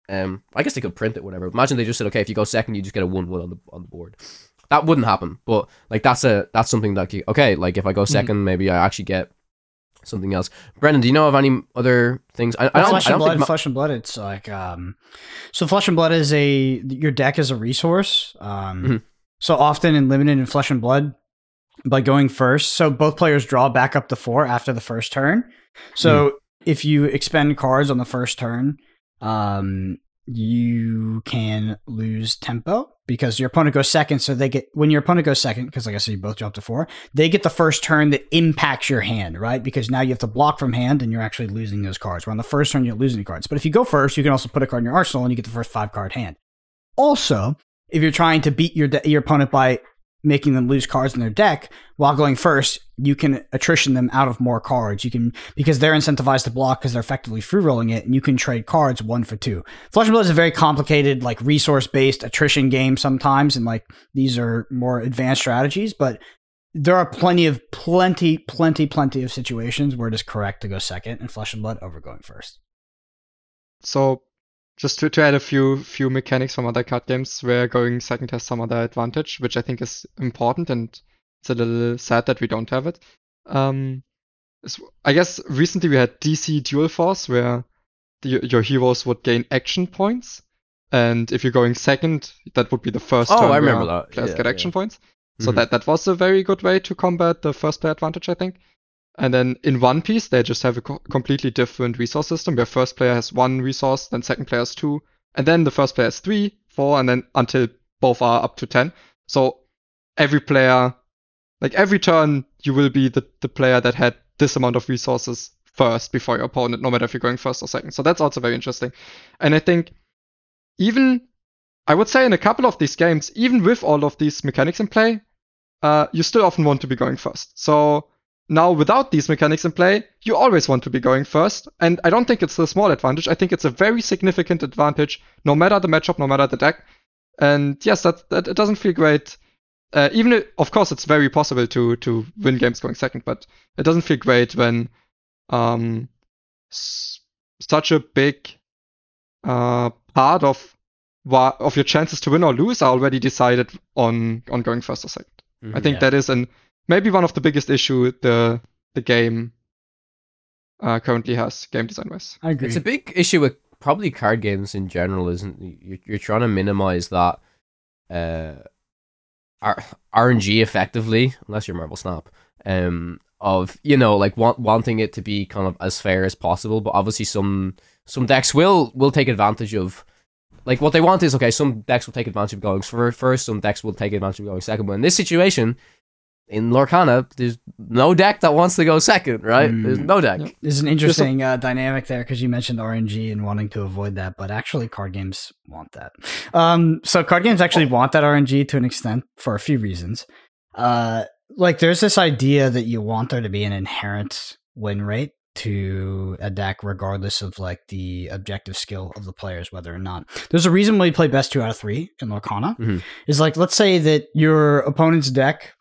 um, I guess they could print it, whatever. Imagine they just said, okay, if you go second, you just get a one one on the on the board. That wouldn't happen, but like that's a that's something that you, okay, like if I go 2nd maybe I actually get something else. Brendan, do you know of any other things? I, I don't. flesh I and don't blood. think ma- flesh and blood. It's like um, so flesh and blood is a your deck is a resource. Um, Mhm. so often in limited in flesh and blood, by going first, so both players draw back up to four after the first turn. So Hmm. if you expend cards on the first turn, um, you can lose tempo because your opponent goes second. So they get when your opponent goes second, because like I said, you both drop to four. They get the first turn that impacts your hand, right? Because now you have to block from hand, and you're actually losing those cards. Where on the first turn you're losing cards, but if you go first, you can also put a card in your arsenal, and you get the first five card hand. Also, if you're trying to beat your de- your opponent by making them lose cards in their deck while going first, you can attrition them out of more cards. You can because they're incentivized to block because they're effectively free rolling it, and you can trade cards one for two. Flesh and Blood is a very complicated, like resource based attrition game sometimes, and like these are more advanced strategies, but there are plenty of plenty, plenty, plenty of situations where it is correct to go second in Flesh and Blood over going first. So just to, to add a few few mechanics from other card games where going second has some other advantage, which I think is important and it's a little sad that we don't have it. Um, I guess recently we had DC Dual Force where the, your heroes would gain action points, and if you're going second, that would be the first oh, turn I remember that. players Yeah, get yeah. action points. So Mhm. that that was a very good way to combat the first player advantage, I think. And then in One Piece, they just have a co- completely different resource system where first player has one resource, then second player has two, and then the first player has three, four, and then until both are up to ten. So every player, like every turn, you will be the, the player that had this amount of resources first before your opponent, no matter if you're going first or second. So that's also very interesting. And I think even, I would say in a couple of these games, even with all of these mechanics in play, uh, you still often want to be going first. So now without these mechanics in play, you always want to be going first. And I don't think it's a small advantage. I think it's a very significant advantage, no matter the matchup, no matter the deck. And yes, that, that it doesn't feel great. Uh, even if, of course, it's very possible to to win games going second, but it doesn't feel great when um s- such a big uh part of wa- of your chances to win or lose are already decided on on going first or second. I Mhm. think Yeah. that is an maybe one of the biggest issue the the game uh, currently has game design wise. I agree. It's a big issue with probably card games in general, isn't it? You're, you're trying to minimize that uh, R- RNG effectively, unless you're Marvel Snap, um, of you know like want, wanting it to be kind of as fair as possible. But obviously, some some decks will will take advantage of. Like what they want is okay. Some decks will take advantage of going first. Some decks will take advantage of going second. But in this situation, in Lorcana, there's no deck that wants to go second. Right? Mm. There's no deck. There's an interesting uh, dynamic there because you mentioned RNG and wanting to avoid that, but actually, card games want that. Um, so, card games actually want that RNG to an extent for a few reasons. Uh, like, there's this idea that you want there to be an inherent win rate to a deck, regardless of like the objective skill of the players, whether or not. There's a reason why you play best two out of three in Lorcana. Mhm. Is like, let's say that your opponent's deck,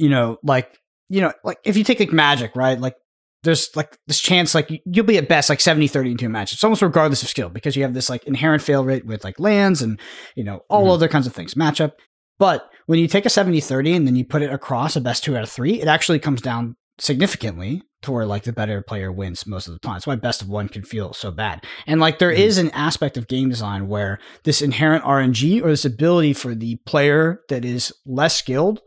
you know, like you know, like if you take like Magic, right, like there's like this chance like you- you'll be at best like 70 30 into a match it's almost regardless of skill because you have this like inherent fail rate with like lands and you know all Mhm. other kinds of things matchup. But when you take a 70 30 and then you put it across a best two out of three it actually comes down significantly to where like the better player wins most of the time. That's why best of one can feel so bad. And like there Mhm. is an aspect of game design where this inherent rng or this ability for the player that is less skilled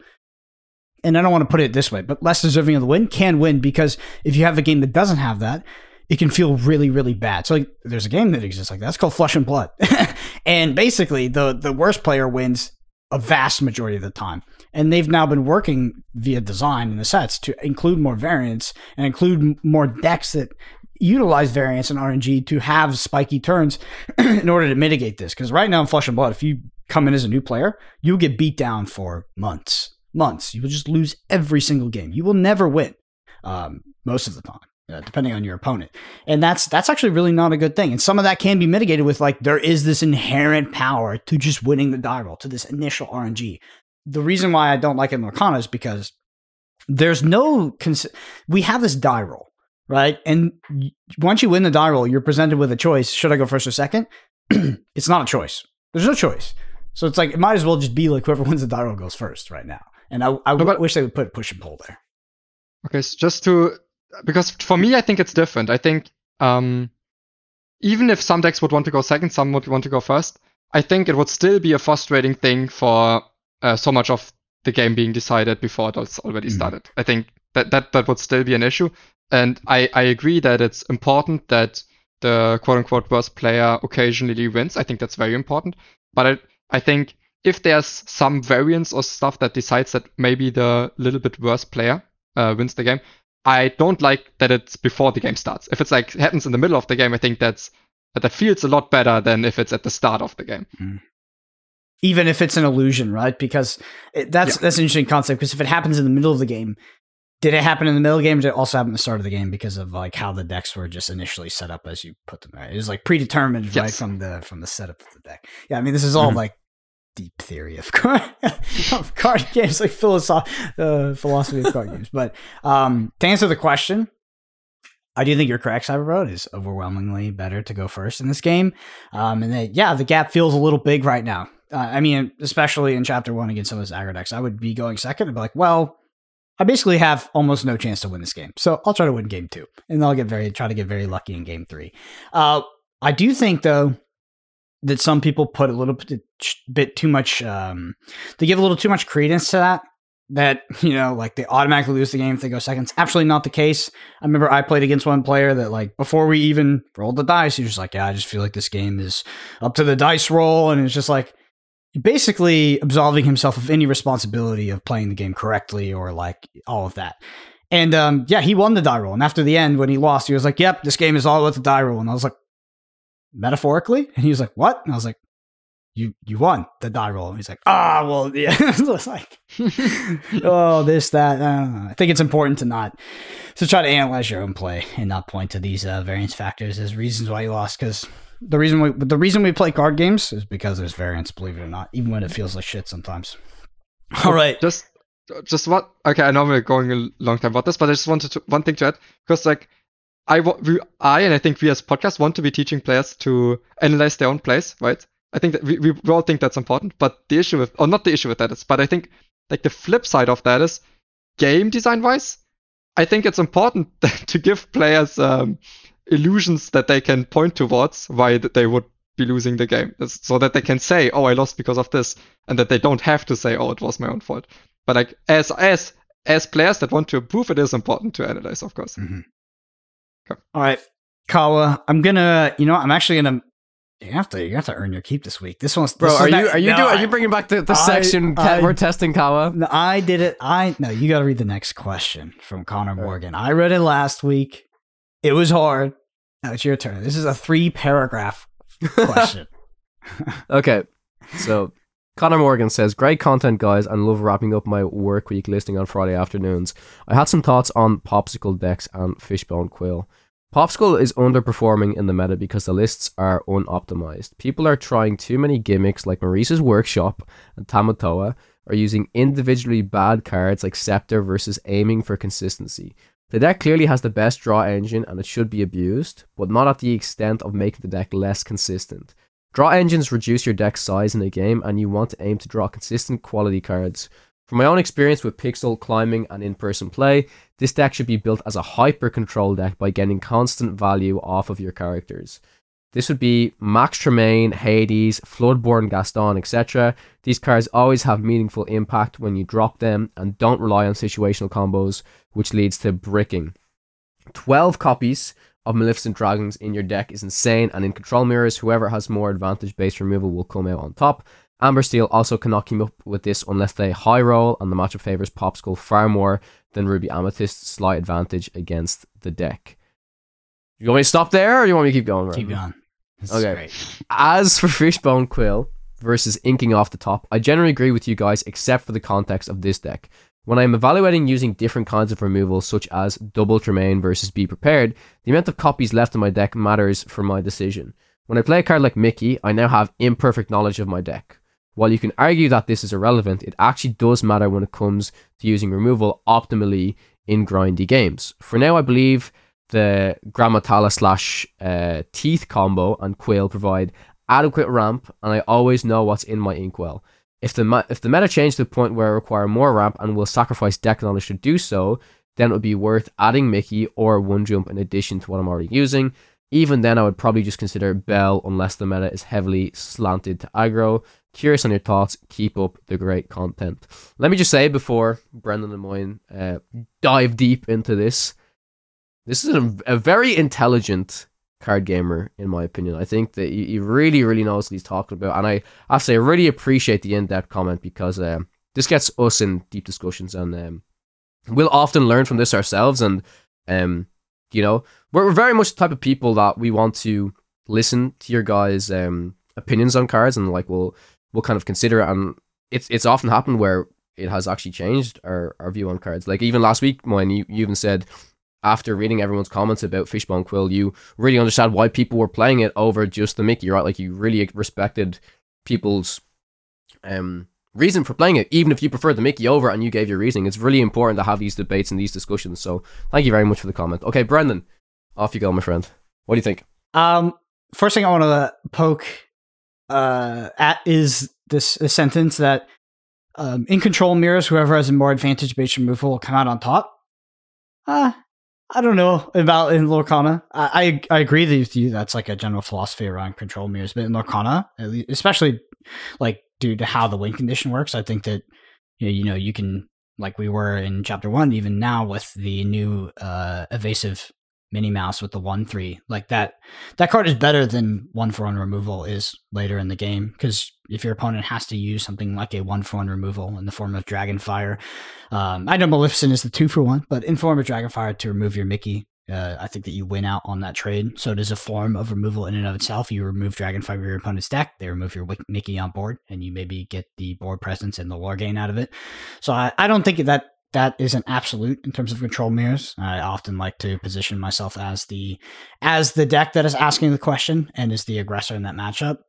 and I don't want to put it this way, but less deserving of the win can win because if you have a game that doesn't have that, it can feel really, really bad. So like, there's a game that exists like that. It's called Flesh and Blood, and basically the the worst player wins a vast majority of the time. And they've now been working via design in the sets to include more variants and include more decks that utilize variants and RNG to have spiky turns in order to mitigate this. Because right now in Flesh and Blood, if you come in as a new player, you'll get beat down for months. Months. You will just lose every single game. You will never win um, most of the time. Uh, depending on your opponent, and that's that's actually really not a good thing. And some of that can be mitigated with like there is this inherent power to just winning the die roll to this initial RNG. The reason why I don't like it in Lorcana is because there's no cons- we have this die roll right, and once you win the die roll, you're presented with a choice: should I go first or second? it's not a choice. There's no choice. So it's like it might as well just be like whoever wins the die roll goes first right now. And I, I but- wish they would put push and pull there. Okay, so just to because for me I think it's different. I think um even if some decks would want to go second, some would want to go first. I think it would still be a frustrating thing for uh, so much of the game being decided before it was already Mhm. started. I think that, that that would still be an issue. And I, I agree that it's important that the quote unquote worst player occasionally wins. I think that's very important. But I, I think if there's some variance or stuff that decides that maybe the little bit worse player uh, wins the game, I don't like that it's before the game starts. If it's like happens in the middle of the game, I think that's that feels a lot better than if it's at the start of the game. Mm. Even if it's an illusion, right? Because it, that's Yeah. that's an interesting concept. Because if it happens in the middle of the game, did it happen in the middle of the game? Did it also happen at the start of the game because of like how the decks were just initially set up as you put them? Right? It was like predetermined, right, from the from the setup of the deck. Yeah, I mean, this is all Mhm. like deep theory of card, of card games, like philosoph- uh, philosophy of card games. But um, to answer the question, I do think you're correct. Cyberbro It is overwhelmingly better to go first in this game. Um, and yeah, the gap feels a little big right now. Uh, I mean, especially in chapter one against some of those aggro decks, I would be going second and be like, well, I basically have almost no chance to win this game. So I'll try to win game two and I'll get very, try to get very lucky in game three. Uh, I do think though that some people put a little bit, too much, um, they give a little too much credence to that. That, you know, like they automatically lose the game if they go second. It's absolutely not the case. I remember I played against one player that, like, before we even rolled the dice, he was just like, Yeah, I just feel like this game is up to the dice roll. And it's just like, basically absolving himself of any responsibility of playing the game correctly or like all of that. And um, yeah, he won the die roll. And after the end, when he lost, he was like, Yep, this game is all about the die roll. And I was like, Metaphorically? And he was like, What? And I was like, You you won the die roll. And he's like, Ah, well, yeah. it was like, oh, this, that. Uh, I think it's important to not to try to analyze your own play and not point to these uh, variance factors as reasons why you lost. Because the reason we the reason we play card games is because there's variance, believe it or not, even when it feels like shit sometimes. All right, just just what okay i know we're going a long time about this but i just wanted to one thing to add because like i we, i and i think we as podcast want to be teaching players to analyze their own plays right? I think that we, we all think that's important but the issue with or not the issue with that is but i think like the flip side of that is game design wise i think it's important to give players um, illusions that they can point towards why they would be losing the game. So that they can say oh i lost because of this and that they don't have to say oh it was my own fault. But like as as as players that want to improve, it is important to analyze, of course. All right, Kawa. I'm gonna, you know, I'm actually gonna. You have to, you have to earn your keep this week. This one's, Bro, this are you not- are you no, doing are you bringing back the, the I- section I- we're testing Kawa? No, I did it. I no, you got to read the next question from Connor Morgan. I read it last week. It was hard. Now it's your turn. This is a three paragraph question. Okay, so Connor Morgan says, "Great content, guys, and love wrapping up my work week listing on Friday afternoons. I had some thoughts on Popsicle decks and Fishbone Quill. Popsicle is underperforming in the meta because the lists are unoptimized. People are trying too many gimmicks like Maurice's Workshop and Tamatoa, or using individually bad cards like Scepter versus aiming for consistency. The deck clearly has the best draw engine and it should be abused, but not at the extent of making the deck less consistent. Draw engines reduce your deck size in a game, and you want to aim to draw consistent quality cards. From my own experience with pixel climbing and in person play, this deck should be built as a hyper control deck by getting constant value off of your characters. This would be Max Tremaine, Hades, Floodborn Gaston, etc. These cards always have meaningful impact when you drop them and don't rely on situational combos, which leads to bricking. 12 copies of Maleficent Dragons in your deck is insane, and in control mirrors, whoever has more advantage based removal will come out on top. Amber Steel also cannot keep up with this unless they high roll, and the matchup favors Popsicle far more than Ruby Amethyst's slight advantage against the deck. You want me to stop there, or do you want me to keep going? Keep going. This Okay. As for Fishbone Quill versus inking off the top, I generally agree with you guys except for the context of this deck. When I am evaluating using different kinds of removals, such as double Tremaine versus Be Prepared, the amount of copies left in my deck matters for my decision. When I play a card like Mickey, I now have imperfect knowledge of my deck. While you can argue that this is irrelevant, it actually does matter when it comes to using removal optimally in grindy games. For now, I believe the Gramma Tala slash uh, Teeth combo and Quill provide adequate ramp, and I always know what's in my inkwell. If the if the meta changed to the point where I require more ramp and will sacrifice deck knowledge to do so, then it would be worth adding Mickey or one jump in addition to what I'm already using. Even then, I would probably just consider Belle unless the meta is heavily slanted to aggro. Curious on your thoughts. Keep up the great content. Let me just say before Brendan and mine uh, dive deep into this, this is a, a very intelligent card gamer, in my opinion. I think that he, really, really knows what he's talking about, and I, I say I really appreciate the in-depth comment because um, this gets us in deep discussions, and um, we'll often learn from this ourselves. And um, you know, we're, very much the type of people that we want to listen to your guys' um opinions on cards, and like we'll we'll kind of consider it. And it's it's often happened where it has actually changed our, our view on cards. Like even last week, Moyen, you, you even said after reading everyone's comments about Fishbone Quill, you really understand why people were playing it over just the Mickey, right? Like you really respected people's um reason for playing it, even if you prefer the Mickey over and you gave your reasoning. It's really important to have these debates and these discussions. So thank you very much for the comment. Okay, Brendan, off you go, my friend. What do you think? Um, first thing I want to poke uh, at is this, this sentence that um, in control mirrors, whoever has a more advantage based removal will come out on top. Uh, I don't know about in Lorcana. I, I, I agree with you. That's like a general philosophy around control mirrors, but in Lorcana, especially like due to how the win condition works, I think that you know, you know you can like we were in chapter one, even now with the new uh, evasive Minnie Mouse with the one three like that. That card is better than one for one removal is later in the game because if your opponent has to use something like a one for one removal in the form of Dragonfire, um, I know Maleficent is the two for one, but in form of Dragonfire to remove your Mickey, uh, I think that you win out on that trade. So it is a form of removal in and of itself. You remove Dragonfire from your opponent's deck, they remove your Mickey on board, and you maybe get the board presence and the lore gain out of it. So I, I don't think that that is an absolute in terms of control mirrors. I often like to position myself as the as the deck that is asking the question and is the aggressor in that matchup.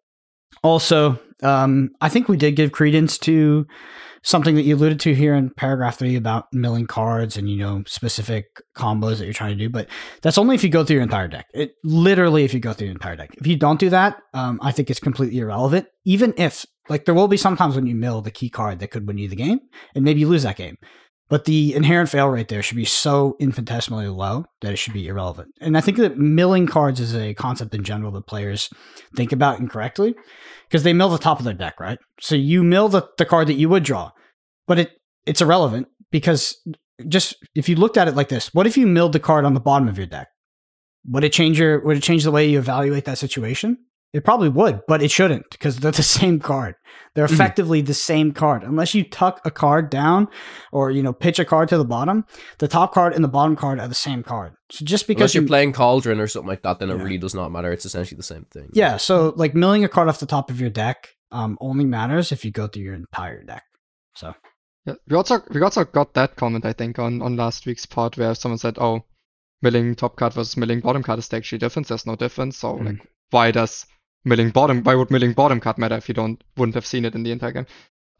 Also, um, I think we did give credence to something that you alluded to here in paragraph three about milling cards and you know specific combos that you're trying to do, but that's only if you go through your entire deck. It literally if you go through your entire deck. If you don't do that, um, I think it's completely irrelevant. Even if like there will be sometimes when you mill the key card that could win you the game, and maybe you lose that game. But the inherent fail rate there should be so infinitesimally low that it should be irrelevant. And I think that milling cards is a concept in general that players think about incorrectly because they mill the top of their deck, right? So you mill the, the card that you would draw, but it it's irrelevant because just if you looked at it like this, what if you milled the card on the bottom of your deck? Would it change your would it change the way you evaluate that situation? It probably would, but it shouldn't because they're the same card. They're mm-hmm. effectively mm-hmm. the same card. Unless you tuck a card down or, you know, pitch a card to the bottom, the top card and the bottom card are the same card. So just because Unless you're you, playing Cauldron or something like that, then yeah. it really does not matter. It's essentially the same thing. Yeah. So like milling a card off the top of your deck um, only matters if you go through your entire deck. So yeah, we also we also got that comment I think on on last week's pod where someone said, "Oh, milling top card versus milling bottom card is actually different." There's no difference. So mm-hmm. like, why does milling bottom. Why would milling bottom cut matter if you don't wouldn't have seen it in the entire game?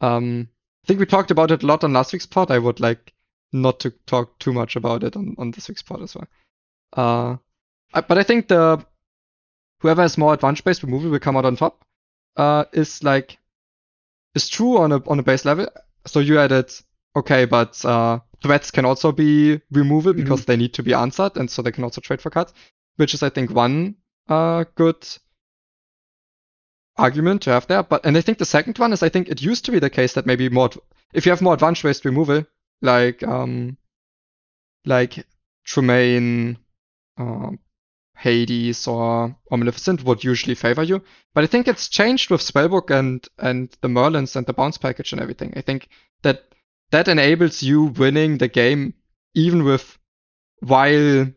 Um, I think we talked about it a lot on last week's pod. I would like not to talk too much about it on, on this week's pod as well. Uh, I, but I think the whoever has more advantage based removal will come out on top. Uh, is like is true on a on a base level. So you added okay, but uh, threats can also be removal mm-hmm. because they need to be answered, and so they can also trade for cards, which is I think one uh good argument to have there. But and I think the second one is I think it used to be the case that maybe more if you have more advanced waste removal, like um like Tremaine, uh, Hades or or Maleficent would usually favor you. But I think it's changed with Spellbook and and the Merlins and the bounce package and everything. I think that that enables you winning the game even with while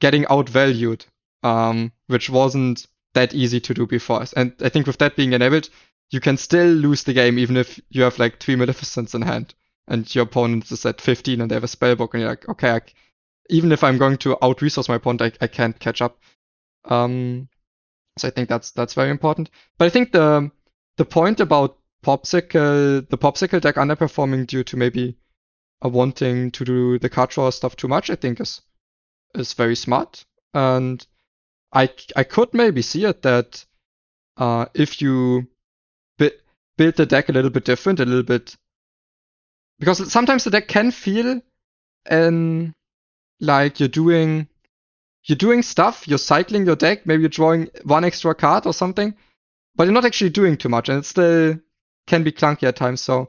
getting outvalued, um, which wasn't that easy to do before. And I think with that being enabled, you can still lose the game even if you have like three Maleficents in hand and your opponent is at 15 and they have a spellbook and you're like, okay, I, even if I'm going to out resource my opponent, I, I can't catch up. Um, so I think that's that's very important. But I think the the point about popsicle the popsicle deck underperforming due to maybe wanting to do the card draw stuff too much, I think is is very smart. And I, I could maybe see it that uh, if you bi- build the deck a little bit different, a little bit, because sometimes the deck can feel um, like you're doing you're doing stuff, you're cycling your deck, maybe you're drawing one extra card or something, but you're not actually doing too much, and it still can be clunky at times. So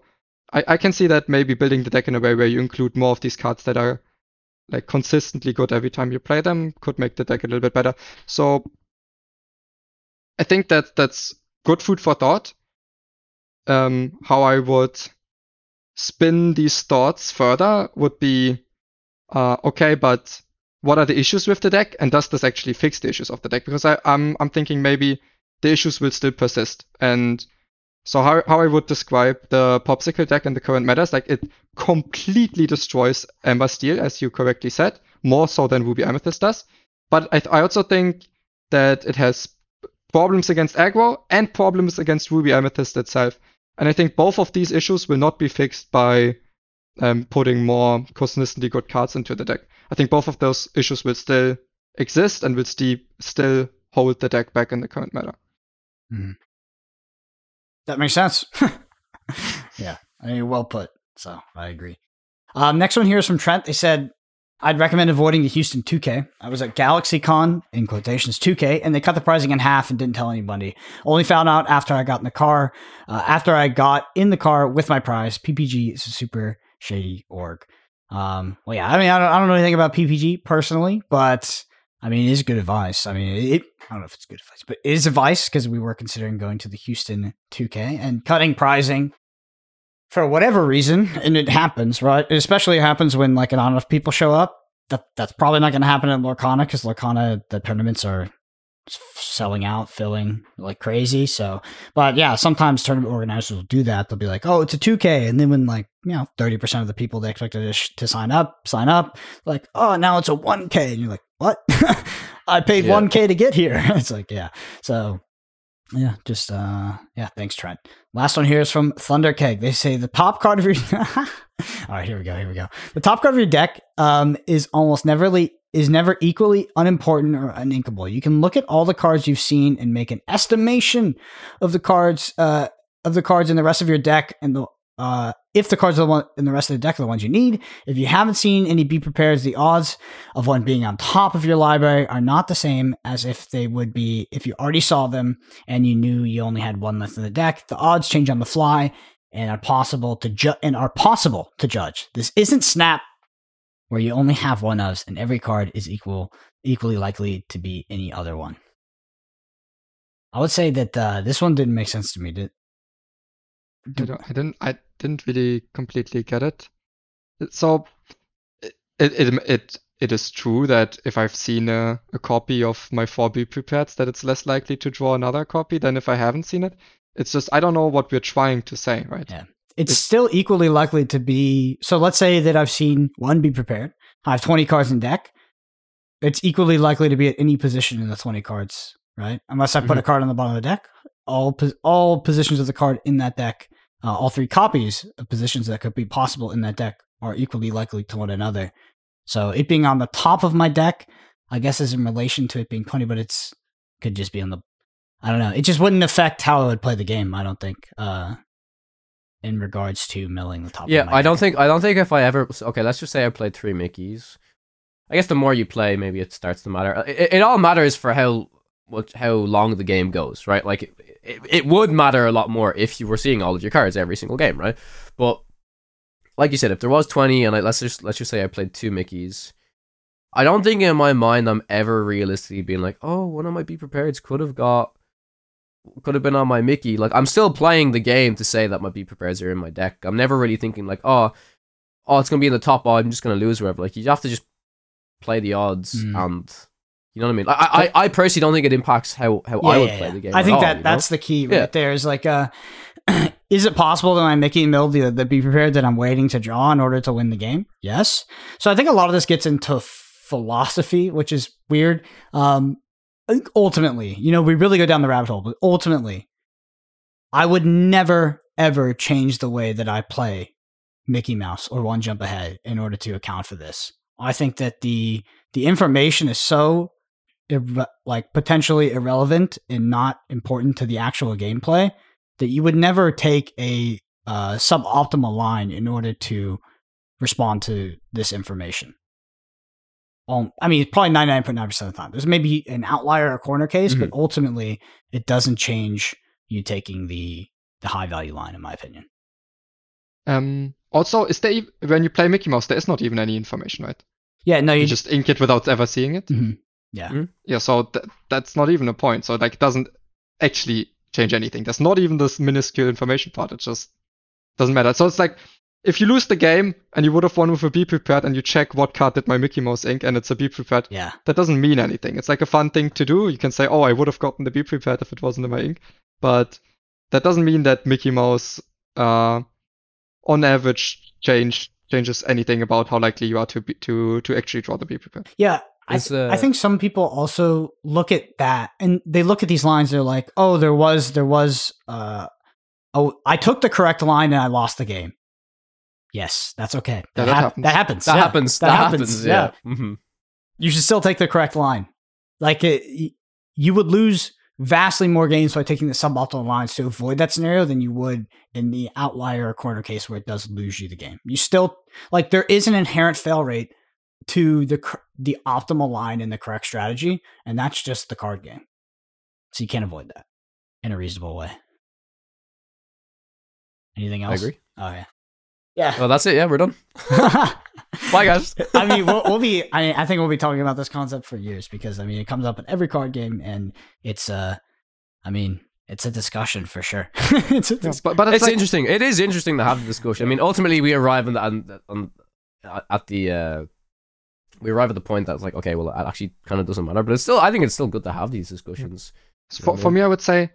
I, I can see that maybe building the deck in a way where you include more of these cards that are like consistently good every time you play them could make the deck a little bit better. So I think that that's good food for thought. Um, how I would spin these thoughts further would be, uh, okay, but what are the issues with the deck, and does this actually fix the issues of the deck? Because I, I'm I'm thinking maybe the issues will still persist, and so how how I would describe the popsicle deck in the current meta is like it completely destroys Amber Steel, as you correctly said, more so than Ruby Amethyst does. But I, I also think that it has problems against aggro and problems against Ruby Amethyst itself. And I think both of these issues will not be fixed by um, putting more consistently good cards into the deck. I think both of those issues will still exist and will st- still hold the deck back in the current meta. Mm-hmm. That makes sense. yeah, I mean, well put. So I agree. Um, next one here is from Trent. They said, I'd recommend avoiding the Houston 2K. I was at GalaxyCon, in quotations, 2K, and they cut the pricing in half and didn't tell anybody. Only found out after I got in the car. Uh, after I got in the car with my prize, PPG is a super shady org. Um, well, yeah, I mean, I don't, I don't know anything about PPG personally, but I mean, it is good advice. I mean, it, I don't know if it's good advice, but it is advice because we were considering going to the Houston 2K and cutting pricing for whatever reason, and it happens, right? It especially happens when like not enough people show up. That that's probably not going to happen at Lorcana because Lorcana the tournaments are selling out, filling like crazy. So, but yeah, sometimes tournament organizers will do that. They'll be like, "Oh, it's a 2K," and then when like you know thirty percent of the people they expected to, sh- to sign up sign up, like, "Oh, now it's a 1K," and you're like, "What? I paid yeah. 1K to get here." it's like, yeah. So yeah, just uh yeah, thanks Trent. Last one here is from Thunder Keg. They say the top card of your All right, here we go. Here we go. The top card of your deck um is almost neverly is never equally unimportant or uninkable. You can look at all the cards you've seen and make an estimation of the cards uh of the cards in the rest of your deck and the uh, if the cards are the one in the rest of the deck are the ones you need. If you haven't seen any Be Prepared, the odds of one being on top of your library are not the same as if they would be if you already saw them and you knew you only had one left in the deck. The odds change on the fly and are possible to ju- and are possible to judge. This isn't Snap, where you only have one of, and every card is equal equally likely to be any other one. I would say that uh, this one didn't make sense to me. Did, I, I, didn't. I didn't really completely get it. So it it it it is true that if I've seen a, a copy of my 4B prepared, that it's less likely to draw another copy than if I haven't seen it. It's just I don't know what we're trying to say, right? Yeah. It's, it's still equally likely to be so let's say that I've seen one be prepared. I have 20 cards in deck. It's equally likely to be at any position in the 20 cards, right? Unless I put mm-hmm. a card on the bottom of the deck. All all positions of the card in that deck uh, all three copies of positions that could be possible in that deck are equally likely to one another. So it being on the top of my deck, I guess is in relation to it being 20, but it's could just be on the I don't know. It just wouldn't affect how I would play the game, I don't think. Uh in regards to milling the top Yeah, I don't think I don't think if I ever okay, let's just say I played three Mickeys. I guess the more you play, maybe it starts to matter. It, it all matters for how what how long the game goes, right? Like it, it would matter a lot more if you were seeing all of your cards every single game, right? But like you said, if there was twenty and I, let's just let's just say I played two Mickeys, I don't think in my mind I'm ever realistically being like, oh, one of my be prepared could have got could have been on my Mickey. Like I'm still playing the game to say that my be prepared are in my deck. I'm never really thinking like, oh, oh, it's gonna be in the top. Oh, I'm just gonna lose wherever. Like you have to just play the odds mm. and you know what I mean? Like, I, I, I personally don't think it impacts how, how yeah, I would yeah, play yeah. the game. I think all, that that's know? the key right there. Is like, uh, is it possible that I'm making mill the, the be prepared that I'm waiting to draw in order to win the game? Yes. So I think a lot of this gets into philosophy, which is weird. Um, ultimately, you know, we really go down the rabbit hole, but ultimately, I would never ever change the way that I play Mickey Mouse or One Jump Ahead in order to account for this. I think that the the information is so irre- like potentially irrelevant and not important to the actual gameplay that you would never take a uh, suboptimal line in order to respond to this information. Um, I mean, it's probably 99.9% of the time. There's maybe an outlier or corner case, mm-hmm. but ultimately it doesn't change you taking the the high value line, in my opinion. Um, also, is there when you play Mickey Mouse, there is not even any information, right? Yeah, no, you, You just ink it without ever seeing it. Mhm. Yeah. Yeah, so th- that's not even a point. So like, it doesn't actually change anything. There's not even this minuscule information part. It just doesn't matter. So it's like if you lose the game and you would have won with a be prepared and you check what card did my Mickey Mouse ink and it's a be prepared, yeah, that doesn't mean anything. It's like a fun thing to do. You can say, oh, I would have gotten the be prepared if it wasn't in my ink, but that doesn't mean that Mickey Mouse, uh, on average, change changes anything about how likely you are to be, to to actually draw the be prepared. yeah. I, th- uh, I think some people also look at that and they look at these lines. They're like, "Oh, there was, there was, uh, oh, I took the correct line and I lost the game." Yes, that's okay. That, that hap- happens. that happens. That yeah. happens. That, happens. Yeah. hmm you should still take the correct line. Like it, you would lose vastly more games by taking the suboptimal lines to avoid that scenario than you would in the outlier or corner case where it does lose you the game. You still like there is an inherent fail rate to the the optimal line and the correct strategy, and that's just the card game. So you can't avoid that in a reasonable way. Anything else? I agree. Oh yeah, yeah. Well, that's it. Yeah, we're done. Bye, guys. I mean, we'll, we'll be. I, I think we'll be talking about this concept for years because I mean, it comes up in every card game, and it's uh, I mean, it's a discussion for sure. it's But but it's, it's like, interesting. It is interesting to have the discussion. I mean, ultimately, we arrive on the, on, on at the uh, we arrive at the point that's like, okay, well, it actually kind of doesn't matter. But it's still, I think it's still good to have these discussions. So for, for me, I would say,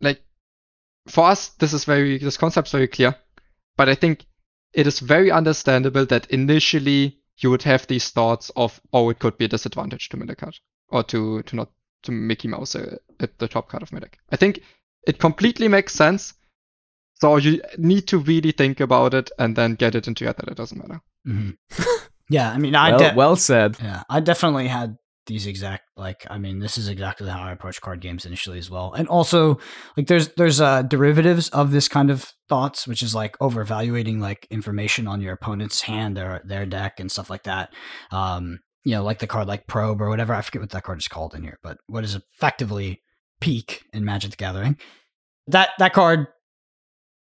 like, for us, this is very, this concept's very clear. But I think it is very understandable that initially you would have these thoughts of, oh, it could be a disadvantage to middle card or to, to not, to Mickey Mouse uh, at the top card of my deck. I think it completely makes sense. So you need to really think about it and then get it into your head that it doesn't matter. Mhm. yeah, I mean, I Well, de- well said. yeah, I definitely had these exact like. I mean, this is exactly how I approach card games initially as well, and also like there's there's uh derivatives of this kind of thoughts, which is like over evaluating like information on your opponent's hand or their deck and stuff like that. Um, you know, like the card like probe or whatever. I forget what that card is called in here, but what is effectively Peek in Magic the Gathering. That that card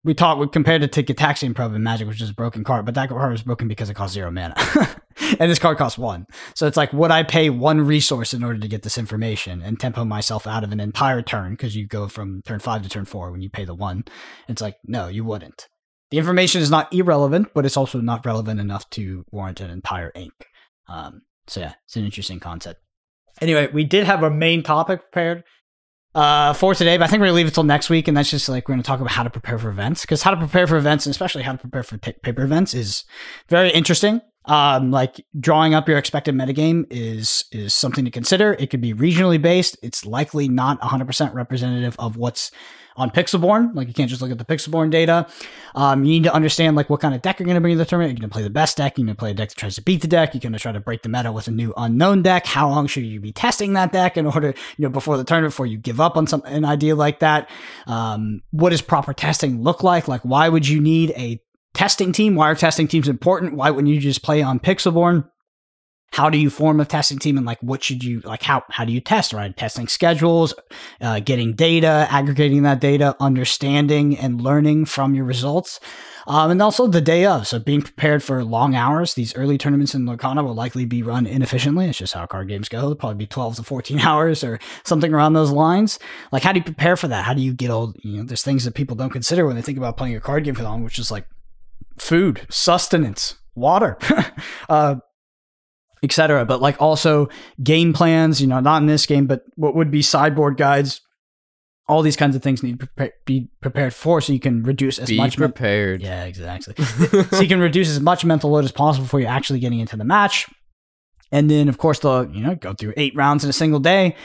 we talked we compared it to Gitaxian Probe in Magic, which is a broken card, but that card was broken because it cost zero mana. and this card costs one. So it's like, would I pay one resource in order to get this information and tempo myself out of an entire turn? Because you go from turn five to turn four when you pay the one. It's like, no, you wouldn't. The information is not irrelevant, but it's also not relevant enough to warrant an entire ink. Um, so yeah, it's an interesting concept. Anyway, we did have our main topic prepared uh, for today, but I think we're gonna leave it till next week, and that's just like we're gonna talk about how to prepare for events because how to prepare for events, and especially how to prepare for t- paper events, is very interesting. Um, like drawing up your expected metagame is is something to consider. It could be regionally based. It's likely not 100% representative of what's on Pixelborn. Like you can't just look at the Pixelborn data. Um, you need to understand like what kind of deck you're going to bring to the tournament. You're going to play the best deck. You're going to play a deck that tries to beat the deck. You're going to try to break the meta with a new unknown deck. How long should you be testing that deck in order, you know, before the tournament, before you give up on some an idea like that? Um, what does proper testing look like? Like why would you need a testing team? Why are testing teams important? Why wouldn't you just play on Pixelborn? How do you form a testing team and like what should you like how how do you test right? Testing schedules uh, getting data aggregating that data understanding and learning from your results um, and also the day of. So being prepared for long hours these early tournaments in Lorcana will likely be run inefficiently. It's just how card games go. It'll probably be 12 to 14 hours or something around those lines. Like how do you prepare for that? How do you get old you know there's things that people don't consider when they think about playing a card game for long which is like food, sustenance, water, uh, etc. But like also game plans, you know, not in this game, but what would be sideboard guides. All these kinds of things need to prepare, be prepared for, so you can reduce as Be much. prepared. yeah, exactly. so you can reduce as much mental load as possible before you're actually getting into the match. And then, of course, they'll you know go through eight rounds in a single day.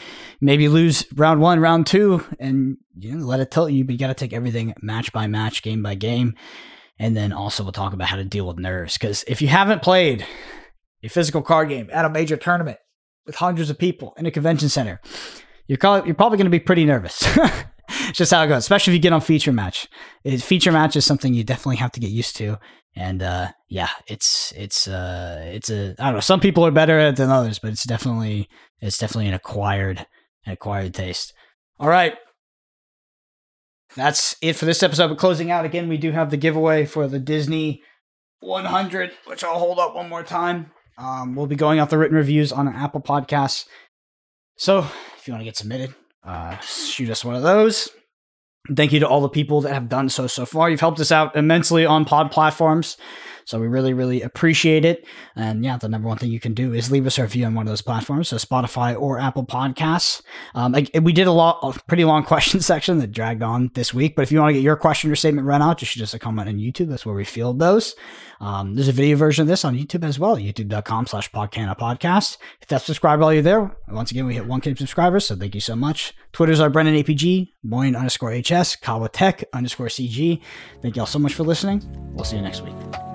Maybe lose round one, round two, and you know, let it tilt you. But you got to take everything match by match, game by game. And then also we'll talk about how to deal with nerves because if you haven't played a physical card game at a major tournament with hundreds of people in a convention center, you're probably, you're probably going to be pretty nervous. it's just how it goes, especially if you get on feature match. It, feature match is something you definitely have to get used to. And uh, yeah, it's it's uh, it's a I don't know. Some people are better at it than others, but it's definitely it's definitely an acquired an acquired taste. All right, that's it for this episode. But closing out again, we do have the giveaway for the Disney 100, which I'll hold up one more time. Um, we'll be going out the written reviews on Apple Podcasts. So if you want to get submitted, uh, shoot us one of those. Thank you to all the people that have done so so far. You've helped us out immensely on pod platforms. So we really, really appreciate it. And yeah, the number one thing you can do is leave us a review on one of those platforms, so Spotify or Apple Podcasts. Um, we did a lot, a pretty long question section that dragged on this week. But if you want to get your question or statement read out, just us a comment on YouTube. That's where we field those. Um, there's a video version of this on YouTube as well, youtube.com slash podcast. Hit that subscribe while you're there. Once again, we hit 1K subscribers, so thank you so much. Twitter's our Brendan APG, Moyen underscore HS, Kawatek underscore CG. Thank y'all so much for listening. We'll see you next week.